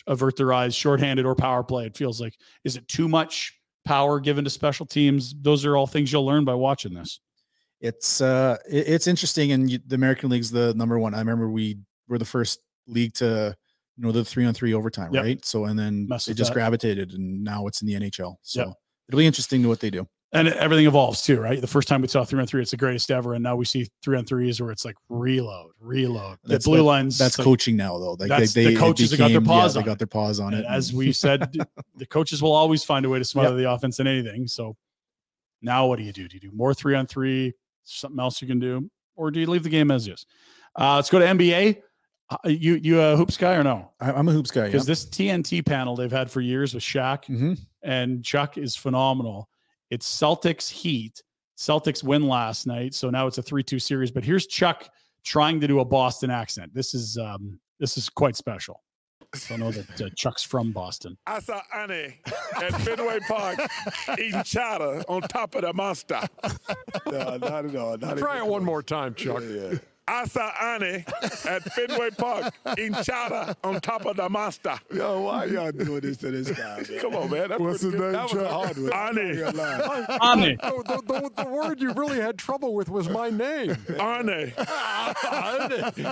avert their eyes, shorthanded or power play? It feels like, is it too much power given to special teams? Those are all things you'll learn by watching this. it's uh it- it's interesting and you, the american league's the number one i remember we were the first league to you know the three on three overtime Yep. right so and then Mess they just that. gravitated and now it's in the nhl so Yep. it'll be interesting to what they do And everything evolves too, right? The first time we saw three on three, it's the greatest ever. And now we see three on threes where it's like reload, reload. The That's- blue that- lines. that's like, coaching now though like That's- they, the they it coaches have got their became- yeah, paws they on got it. their paws on And it as we said, the coaches will always find a way to smother the offense than anything. So now what do you do? Do you do more three on three? Something else you can do, or do you leave the game as is? Uh, let's go to NBA. Uh, you you a hoops guy or no? I, i'm a hoops guy Because yeah. this TNT panel they've had for years with Shaq Mhm. and Chuck is phenomenal. It's Celtics Heat. Celtics win last night, so now it's a three-two series. But here's Chuck trying to do a Boston accent. This is um, this is quite special. I know that uh, Chuck's from Boston. I saw Annie at Fenway Park eating chowder on top of the monster. No, not at all. Not Try it one more time, Chuck. I saw Annie at Fenway Park in chowder on top of the monster. Yo, why y'all doing this to this guy? Man? Come on, man. That's What's his name? That was a hard one. Annie. Arnie. Oh, the, the, the word you really had trouble with was my name. Arnie.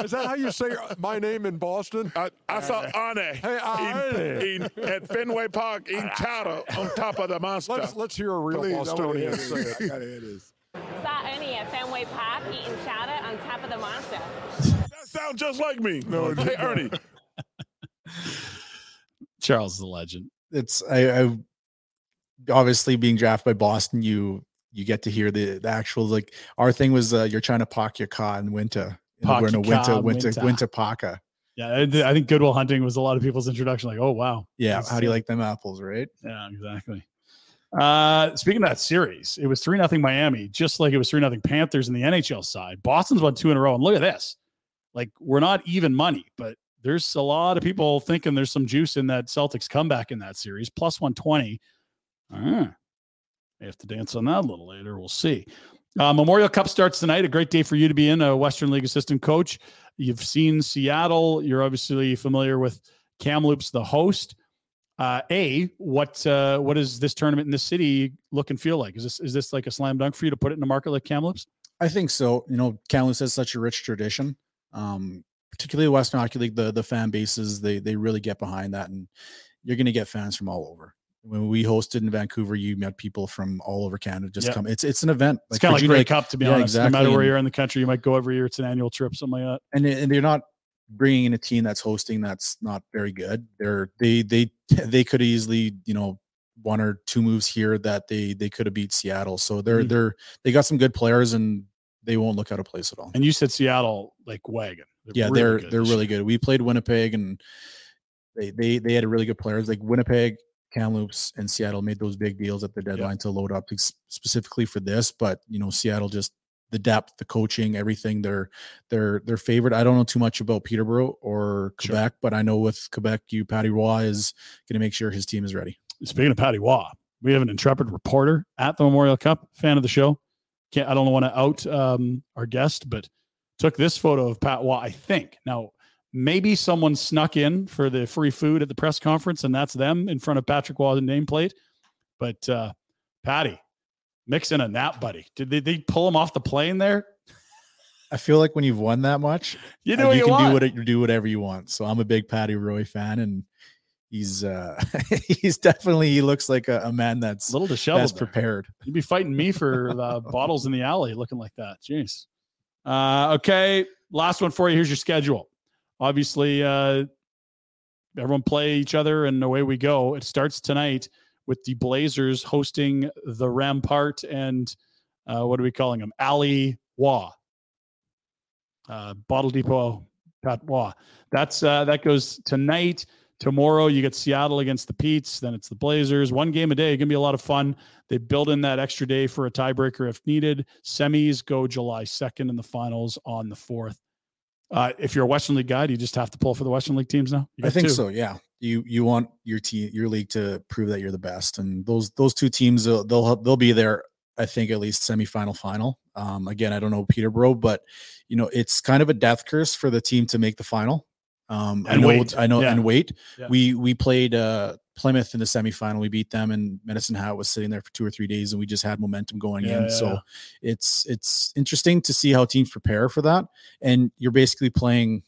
Is that how you say my name in Boston? Uh, I, I saw Arnie Hey, eating, Arnie. eating at Fenway Park in chowder on top of the monster. Let's let's hear a real Please, I wanna hear Bostonian say it. I gotta hear this. Saw Ernie at Fenway Park eating chowder on top of the monster. that sounds just like me. No, hey, Ernie. Charles is a legend. it's I, I obviously being drafted by boston you you get to hear the, the actual like our thing was uh, you're trying to park your car in winter Park we're in a winter car winter winter. winter parka Yeah, I, I think Goodwill Hunting was a lot of people's introduction. Like, oh wow, yeah how do you like them apples right Yeah, exactly. Uh, speaking of that series, it was three nothing Miami, just like it was three nothing Panthers in the NHL side. Boston's won two in a row, and look at this. Like we're not even money, but there's a lot of people thinking there's some juice in that Celtics comeback in that series, plus one twenty. Ah, may have to dance on that a little later. We'll see. Uh, Memorial Cup starts tonight. A great day for you to be in a Western League assistant coach. You've seen Seattle. You're obviously familiar with Kamloops, the host. Uh, a what uh, what is this tournament in this city look and feel like? Is this is this like a slam dunk for you to put it in a market like Kamloops? I think so. You know, Kamloops has such a rich tradition, um, particularly the Western Hockey League. The the fan bases they they really get behind that, and you're going to get fans from all over. When we hosted in Vancouver, you met people from all over Canada. Just Yeah. come. It's it's an event. It's kind of like Grey Cup, to be yeah, honest. No matter where you're in the country, you might go every year. It's an annual trip, something like that. and and they're not bringing in a team that's hosting that's not very good. They're they they they could easily you know one or two moves here that they they could have beat Seattle. So they're Mhm. they're they got some good players and they won't look out of place at all. And you said Seattle like wagon. yeah, really they're they're really year. good. We played Winnipeg and they they they had a really good players like Winnipeg, Kamloops, and Seattle made those big deals at the deadline to load up ex- specifically for this. But you know, Seattle just the depth, the coaching, everything. They're they're they're favored. I don't know too much about Peterborough or Sure. Quebec, but I know with Quebec, you Patty Roy is going to make sure his team is ready. Speaking of Patty Waugh, we have an intrepid reporter at the Memorial Cup, fan of the show. Can't I don't want to out um, our guest, but took this photo of Pat Waugh. I think now maybe someone snuck in for the free food at the press conference, and that's them in front of Patrick Waugh's nameplate. But uh, Patty, mix in a nap, buddy. Did they, they pull him off the plane there? I feel like when you've won that much, You uh, do what you can want. do what do whatever you want. So I'm a big Patty Roy fan, and he's uh he's definitely he looks like a, a man that's A little disheveled. that's there. prepared. You'd be fighting me for uh, bottles in the alley looking like that. Jeez. Uh, okay. Last one for you. Here's your schedule. Obviously, uh, everyone play each other and away we go. It starts tonight with the Blazers hosting the Rampart and uh, what are we calling them? Ali Wah. Uh, Bottle Depot Pat Wah. That's uh, that goes tonight. Tomorrow you get Seattle against the Petes. Then it's the Blazers. One game a day. Gonna be a lot of fun. They build in that extra day for a tiebreaker if needed. Semis go July 2nd and the finals on the 4th. Uh, if you're a Western League guy, do you just have to pull for the Western League teams now? I think two. so. Yeah, you you want your team, your league to prove that you're the best, and those those two teams they'll they'll, they'll be there. I think at least semifinal, final. Um, again, I don't know Peterborough, but you know it's kind of a death curse for the team to make the final. Um, I And know, wait. I know, Yeah. and wait. Yeah. We we played uh, Plymouth in the semifinal. We beat them, and Medicine Hat was sitting there for two or three days, and we just had momentum going Yeah, in. so it's it's interesting to see how teams prepare for that, and you're basically playing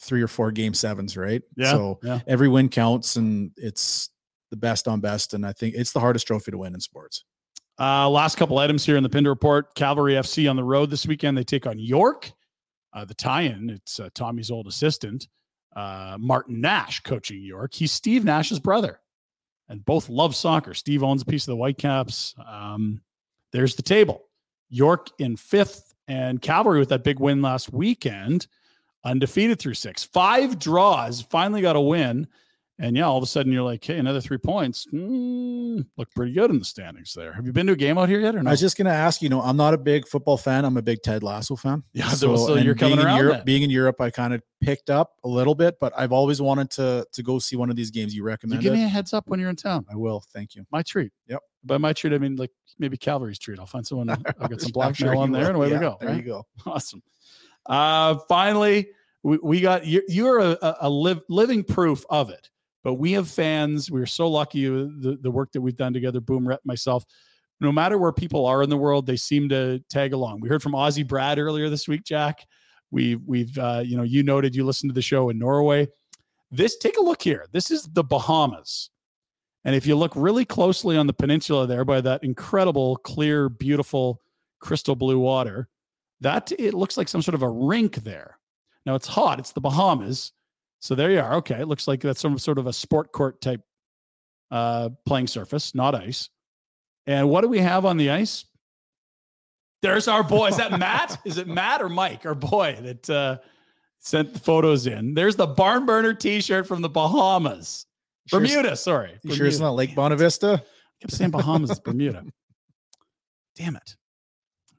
three or four game sevens, right? Yeah, So yeah. every win counts, and it's the best on best, and I think it's the hardest trophy to win in sports. Uh, last couple items here in the Pinder Report. Cavalry FC on the road this weekend. They take on York. Uh, the tie-in, it's uh, Tommy's old assistant, uh, Martin Nash, coaching York. He's Steve Nash's brother, and both love soccer. Steve owns a piece of the Whitecaps. Um, there's the table. York in fifth, and Cavalry with that big win last weekend, undefeated through six. Five draws, finally got a win. And yeah, all of a sudden you're like, hey, another three points. Mm, look pretty good in the standings there. Have you been to a game out here yet or no? I was just gonna ask, you know, I'm not a big football fan. I'm a big Ted Lasso fan. Yeah, so- so you're coming being in around Europe, being in Europe, I kind of picked up a little bit, but I've always wanted to to go see one of these games. You you recommend give it? me a heads up when you're in town. I will. Thank you. My treat. Yep. By my treat, I mean like maybe Cavalry's treat. I'll find someone. I'll get some I'm sure blackmail on there, will. and away Yeah, we go. There right? you go. Awesome. Uh, finally, we, we got you. You're a, a, live, living proof of it. But we have fans. We're so lucky. The, the work that we've done together, Boom, Rhett, myself. No matter where people are in the world, they seem to tag along. We heard from Aussie Brad earlier this week, Jack. We've we've uh, you know you noted you listened to the show in Norway. This take a look here. This is the Bahamas. And if you look really closely on the peninsula there by that incredible, clear, beautiful, crystal blue water, that it looks like some sort of a rink there. Now it's hot, it's the Bahamas. So there you are. Okay. It looks like that's some sort of a sport court type uh, playing surface, not ice. And what do we have on the ice? There's our boy. Is that Matt? Is it Matt or Mike, our boy that uh, sent the photos in? There's the barn burner T-shirt from the Bahamas, Sure Bermuda. Sorry, You sure it's not Lake Bonavista? I kept saying Bahamas, it's Bermuda. Damn it.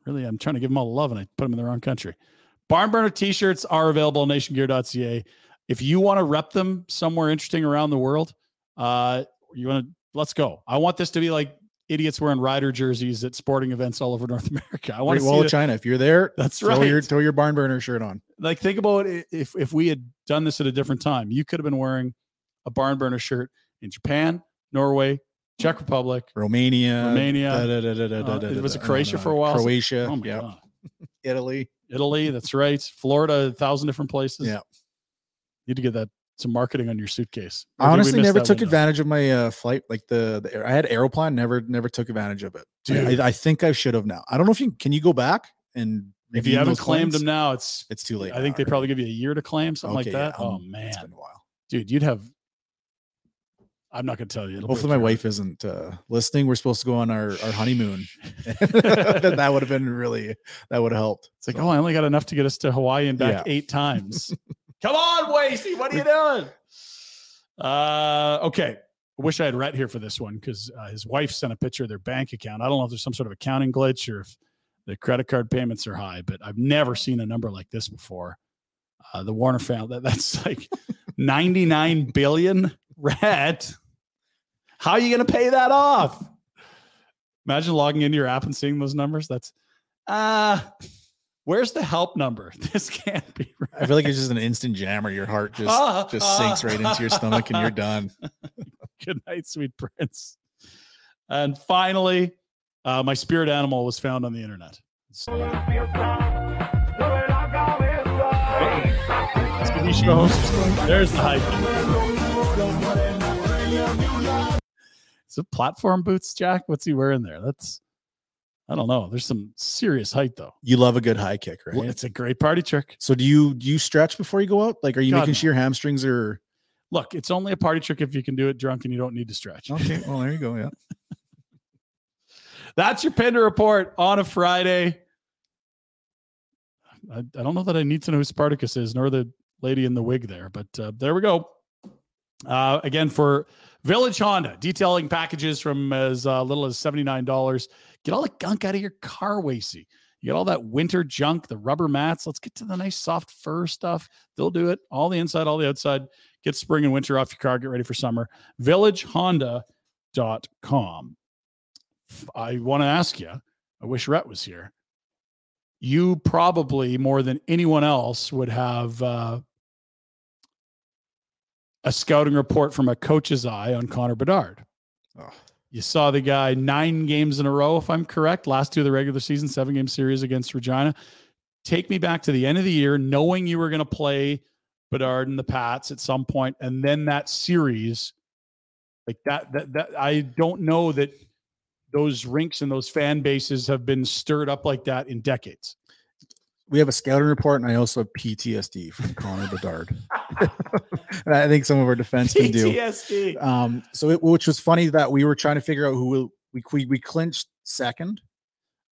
Really, I'm trying to give them all love and I put them in the wrong country. Barn burner t-shirts are available on nationgear.ca. If you want to rep them somewhere interesting around the world, uh, you want to let's go. I want this to be like idiots wearing rider jerseys at sporting events all over North America. I want Great to Wall of China. If you're there, That's throw Your, right. throw your barn burner shirt on. like think about if if we had done this at a different time you could have been wearing a barn burner shirt in japan norway czech republic Romania, Romania. da, da, da, Uh, it was it croatia for a while Croatia, oh yeah, Italy. Italy that's right florida a thousand different places Yeah. You need to get that some marketing on your suitcase Or I honestly never took window? advantage of my uh, flight, like the, the air- I had Aeroplan, never never took advantage of it. Dude. I, I think I should have now. I don't know if you can you go back and if you haven't claimed them now it's it's too late. i think now, they right? probably give you a year to claim something Okay, like that yeah, oh um, man It's been a while. dude you'd have i'm not gonna tell you It'll Hopefully, my wife isn't uh, listening. We're supposed to go on our, our honeymoon. that would have been really that would have helped. It's like, oh, I only got enough to get us to Hawaii and back Yeah. eight times. Come on, Wacey, what are you doing? Uh, okay. I wish I had Rhett here for this one because uh, his wife sent a picture of their bank account. I don't know if there's some sort of accounting glitch or if the credit card payments are high, but I've never seen a number like this before. Uh, the Warner family, that, that's like 99 billion. Rhett, how are you going to pay that off? Imagine logging into your app and seeing those numbers. That's uh where's the help number? This can't be right. I feel like it's just an instant jammer. Your heart just Ah, just sinks right into your stomach, and you're done. Good night, sweet prince. And finally, uh, my spirit animal was found on the internet. TV show. There's the hype. Is it platform boots, Jack? What's he wearing there? That's I don't know. There's some serious height though. You love a good high kick, right? Well, it's a great party trick. So do you do you stretch before you go out? Like, are you God, making no. sure your hamstrings are Look, it's only a party trick if you can do it drunk and you don't need to stretch. okay? Well, there you go. Yeah. That's your Pinder report on a Friday. I, I don't know that I need to know who Spartacus is, nor the lady in the wig there, but uh, there we go. Uh, again, for Village Honda, detailing packages from as uh, little as $79. Get all the gunk out of your car, Wacey. You get all that winter junk, the rubber mats. Let's get to the nice soft fur stuff. They'll do it. All the inside, all the outside. Get spring and winter off your car. Get ready for summer. VillageHonda.com. I want to ask you, I wish Rhett was here. You probably more than anyone else would have uh, a scouting report from a coach's eye on Connor Bedard. Oh. You saw the guy nine games in a row, if I'm correct, last two of the regular season, seven game series against Regina. Take me back to the end of the year, knowing you were going to play Bedard and the Pats at some point, and then that series, like that, that, that I don't know that those rinks and those fan bases have been stirred up like that in decades. We have a scouting report, and I also have PTSD from Connor Bedard. and I think some of our defense can do. PTSD. Um, so it, which was funny that we were trying to figure out who will, we, we we clinched second.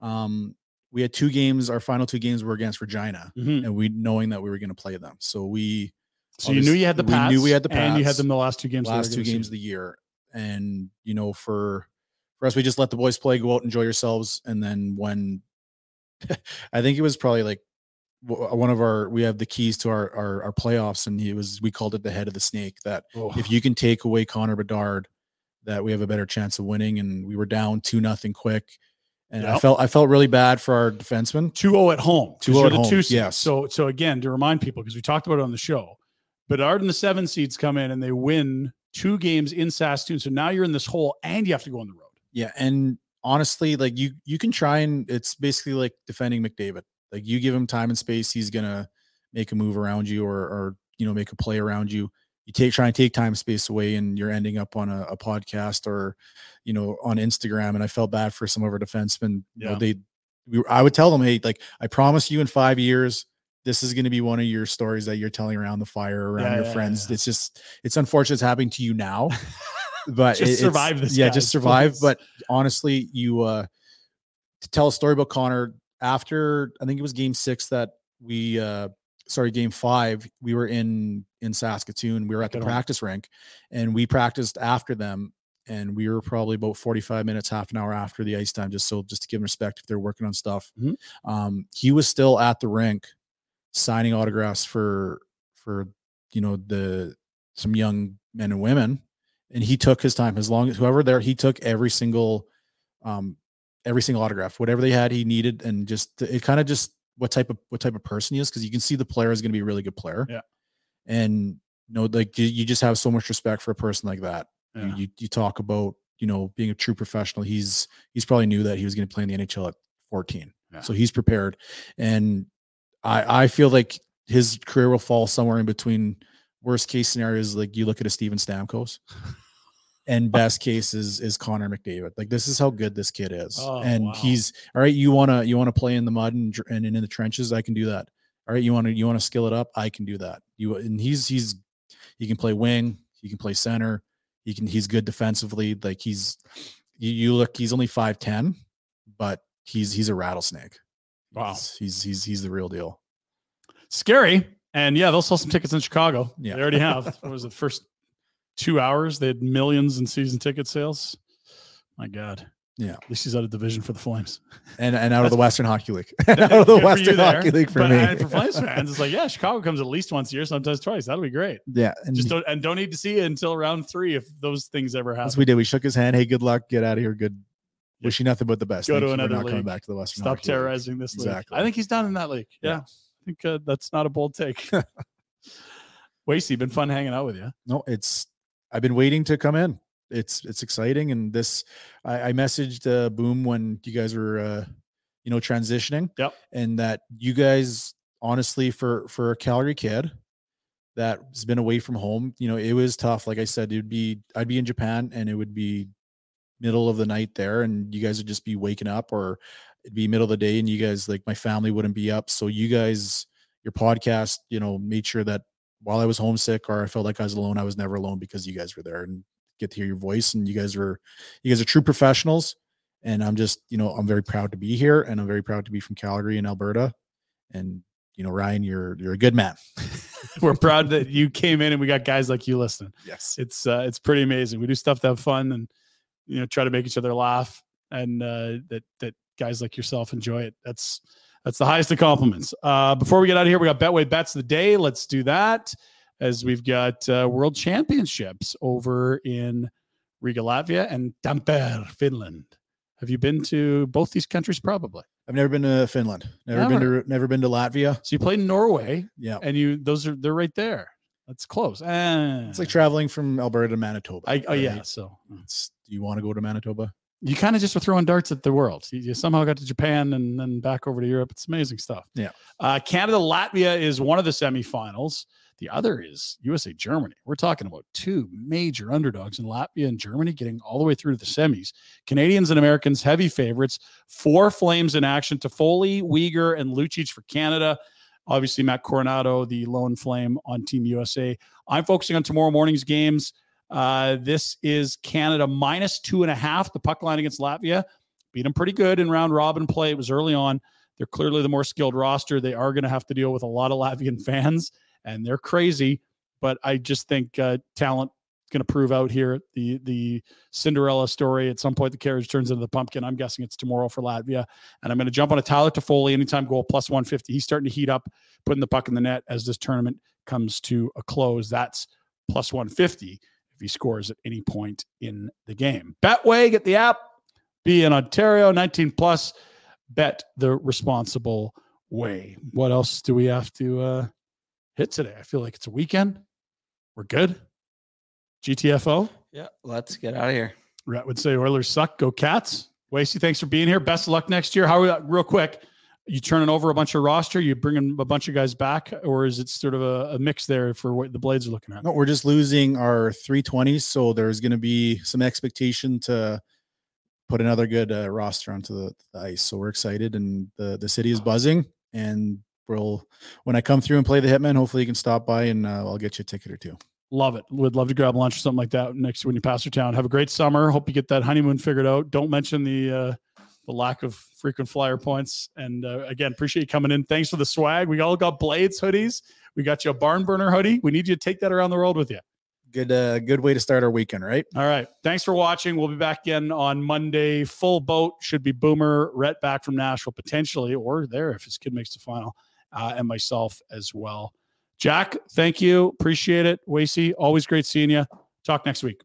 Um, we had two games. Our final two games were against Regina, Mhm. and we knowing that we were going to play them. So we So you knew you had the Pats. we knew we had the Pats. and you had them the last two games. last two games of the year, and you know for for us, we just let the boys play, go out, enjoy yourselves, and then when I think it was probably like uh, one of our we have the keys to our our, our playoffs, and he was we called it the head of the snake. That Oh. if you can take away Connor Bedard, that we have a better chance of winning. And we were down two nothing quick, and I felt I felt really bad for our defensemen. 2-0 at home. 'cause 2-0 at the home, two yes. So so again, to remind people, because we talked about it on the show, Bedard and the seven seeds come in and they win two games in Saskatoon. So now you're in this hole and you have to go on the road. Yeah, and honestly, like you you can try and it's basically like defending McDavid. Like you give him time and space, he's gonna make a move around you or or you know make a play around you. You take try and take time and space away, and you're ending up on a, a podcast or you know on Instagram. And I felt bad for some of our defensemen. You know, they we, I would tell them, hey, like I promise you in five years. This is going to be one of your stories that you're telling around the fire around Yeah, your yeah, friends. yeah. It's just, it's unfortunate it's happening to you now, but Just it- survive this, Yeah, guys, just survive. please. But honestly, you uh to tell a story about Connor after I think it was game six that we uh sorry, game five, we were in in Saskatoon. We were at the one. practice rink and we practiced after them. And we were probably about 45 minutes, half an hour after the ice time, just so just to give them respect if they're working on stuff. Mhm. Um, he was still at the rink signing autographs for for you know the some young men and women and he took his time as long as whoever there he took every single um, every single autograph, whatever they had, he needed, and just it kind of just what type of what type of person he is because you can see the player is going to be a really good player. Yeah. and you know, like you, you just have so much respect for a person like that. You- You, you talk about you know being a true professional. He's he's probably knew that he was going to play in the NHL at 14, Yeah. so he's prepared, and I I feel like his career will fall somewhere in between. Worst case scenarios, like you look at a Steven Stamkos, and best case is is Connor McDavid. Like this is how good this kid is, Oh, and wow. he's all right. You wanna you wanna play in the mud and, and in the trenches. I can do that. All right, you want to you want to skill it up. I can do that. You and he's he's he can play wing. He can play center. He can he's good defensively. Like he's you, you look. He's only five ten, but he's he's a rattlesnake. Wow. He's, he's he's he's the real deal. Scary. And yeah, they'll sell some tickets in Chicago. Yeah. They already have. What was the first two hours? They had millions in season ticket sales. My God. Yeah. At least he's out of division for the Flames. And and out of the Western Hockey League, out of the Good for you Western. Hockey League for but, me. and for Flames fans, it's like, yeah, Chicago comes at least once a year, sometimes twice. That'll be great. yeah, and Just don't and don't need to see it until round three if those things ever happen. What we did. We shook his hand. Hey, good luck. Get out of here. Good. Wish you nothing but the best. Go Thank to another not coming back to the Western. Stop Hockey League. terrorizing this league. Exactly. I think he's done in that league. Yeah. Yeah. I think uh, that's not a bold take. Wacey, been fun hanging out with you. No, it's. I've been waiting to come in. It's it's exciting, and this. I, I messaged uh, Boom when you guys were, uh, you know, transitioning. Yep. And that you guys, honestly, for for a Calgary kid that's been away from home, you know, it was tough. Like I said, it'd be I'd be in Japan, and it would be middle of the night there, and you guys would just be waking up, or it'd be middle of the day, and you guys like my family wouldn't be up. So you guys, your podcast, you know, made sure that while I was homesick or I felt like I was alone, I was never alone because you guys were there and get to hear your voice. And you guys were, you guys are true professionals. And I'm just, you know, I'm very proud to be here and I'm very proud to be from Calgary and Alberta. And, you know, Ryan, you're, you're a good man. We're proud that you came in and we got guys like you listening. Yes. It's uh, it's pretty amazing. We do stuff to have fun and you know try to make each other laugh and uh, that that guys like yourself enjoy it. That's that's the highest of compliments. Uh, before we get out of here, we got Betway bets of the day. Let's do that as we've got uh, World Championships over in Riga, Latvia, and Tampere, Finland. Have you been to both these countries? Probably. I've never been to Finland, never been to, never been to Latvia. So you played in Norway, Yeah. and you those are they're right there. That's close. Eh. It's like traveling from Alberta to Manitoba. I, oh yeah. So It's, do you want to go to Manitoba? You kind of just were throwing darts at the world. You, you somehow got to Japan and then back over to Europe. It's amazing stuff. Yeah. Uh, Canada Latvia is one of the semifinals. The other is USA Germany. We're talking about two major underdogs in Latvia and Germany getting all the way through to the semis. Canadians and Americans heavy favorites. Four flames in action: Toffoli, Weegar, and Lucic for Canada. Obviously, Matt Coronato, the lone flame on Team USA. I'm focusing on tomorrow morning's games. Uh, this is Canada minus two and a half. The puck line against Latvia beat them pretty good in round robin play. It was early on. They're clearly the more skilled roster. They are going to have to deal with a lot of Latvian fans, and they're crazy. But I just think uh, talent going to prove out here. The the Cinderella story. At some point, the carriage turns into the pumpkin. I'm guessing it's tomorrow for Latvia, and I'm going to jump on a Tyler Toffoli anytime goal plus 150. He's starting to heat up, putting the puck in the net as this tournament comes to a close. That's plus 150 if he scores at any point in the game. Betway, get the app. Be in Ontario, 19 plus. Bet the responsible way. What else do we have to uh, hit today? I feel like it's a weekend. We're good. GTFO. Yeah, let's get out of here. Rhett would say Oilers suck. Go Cats. Wacey, thanks for being here. Best of luck next year. How are we, real quick? You turning over a bunch of roster? You bringing a bunch of guys back, or is it sort of a, a mix there for what the Blades are looking at? No, we're just losing our 320s. So there's going to be some expectation to put another good uh, roster onto the, the ice. So we're excited, and the the city is buzzing. And we'll when I come through and play the Hitman, hopefully you can stop by and uh, I'll get you a ticket or two. Love it. Would love to grab lunch or something like that next when you pass through town. Have a great summer. Hope you get that honeymoon figured out. Don't mention the uh, the lack of frequent flyer points. And uh, again, appreciate you coming in. Thanks for the swag. We all got Blades hoodies. We got you a barn burner hoodie. We need you to take that around the world with you. Good uh, good way to start our weekend, right? All right. Thanks for watching. We'll be back again on Monday. Full boat should be Boomer, Rhett back from Nashville potentially, or there if his kid makes the final, uh, and myself as well. Jack, thank you. Appreciate it. Wacey, always great seeing you. Talk next week.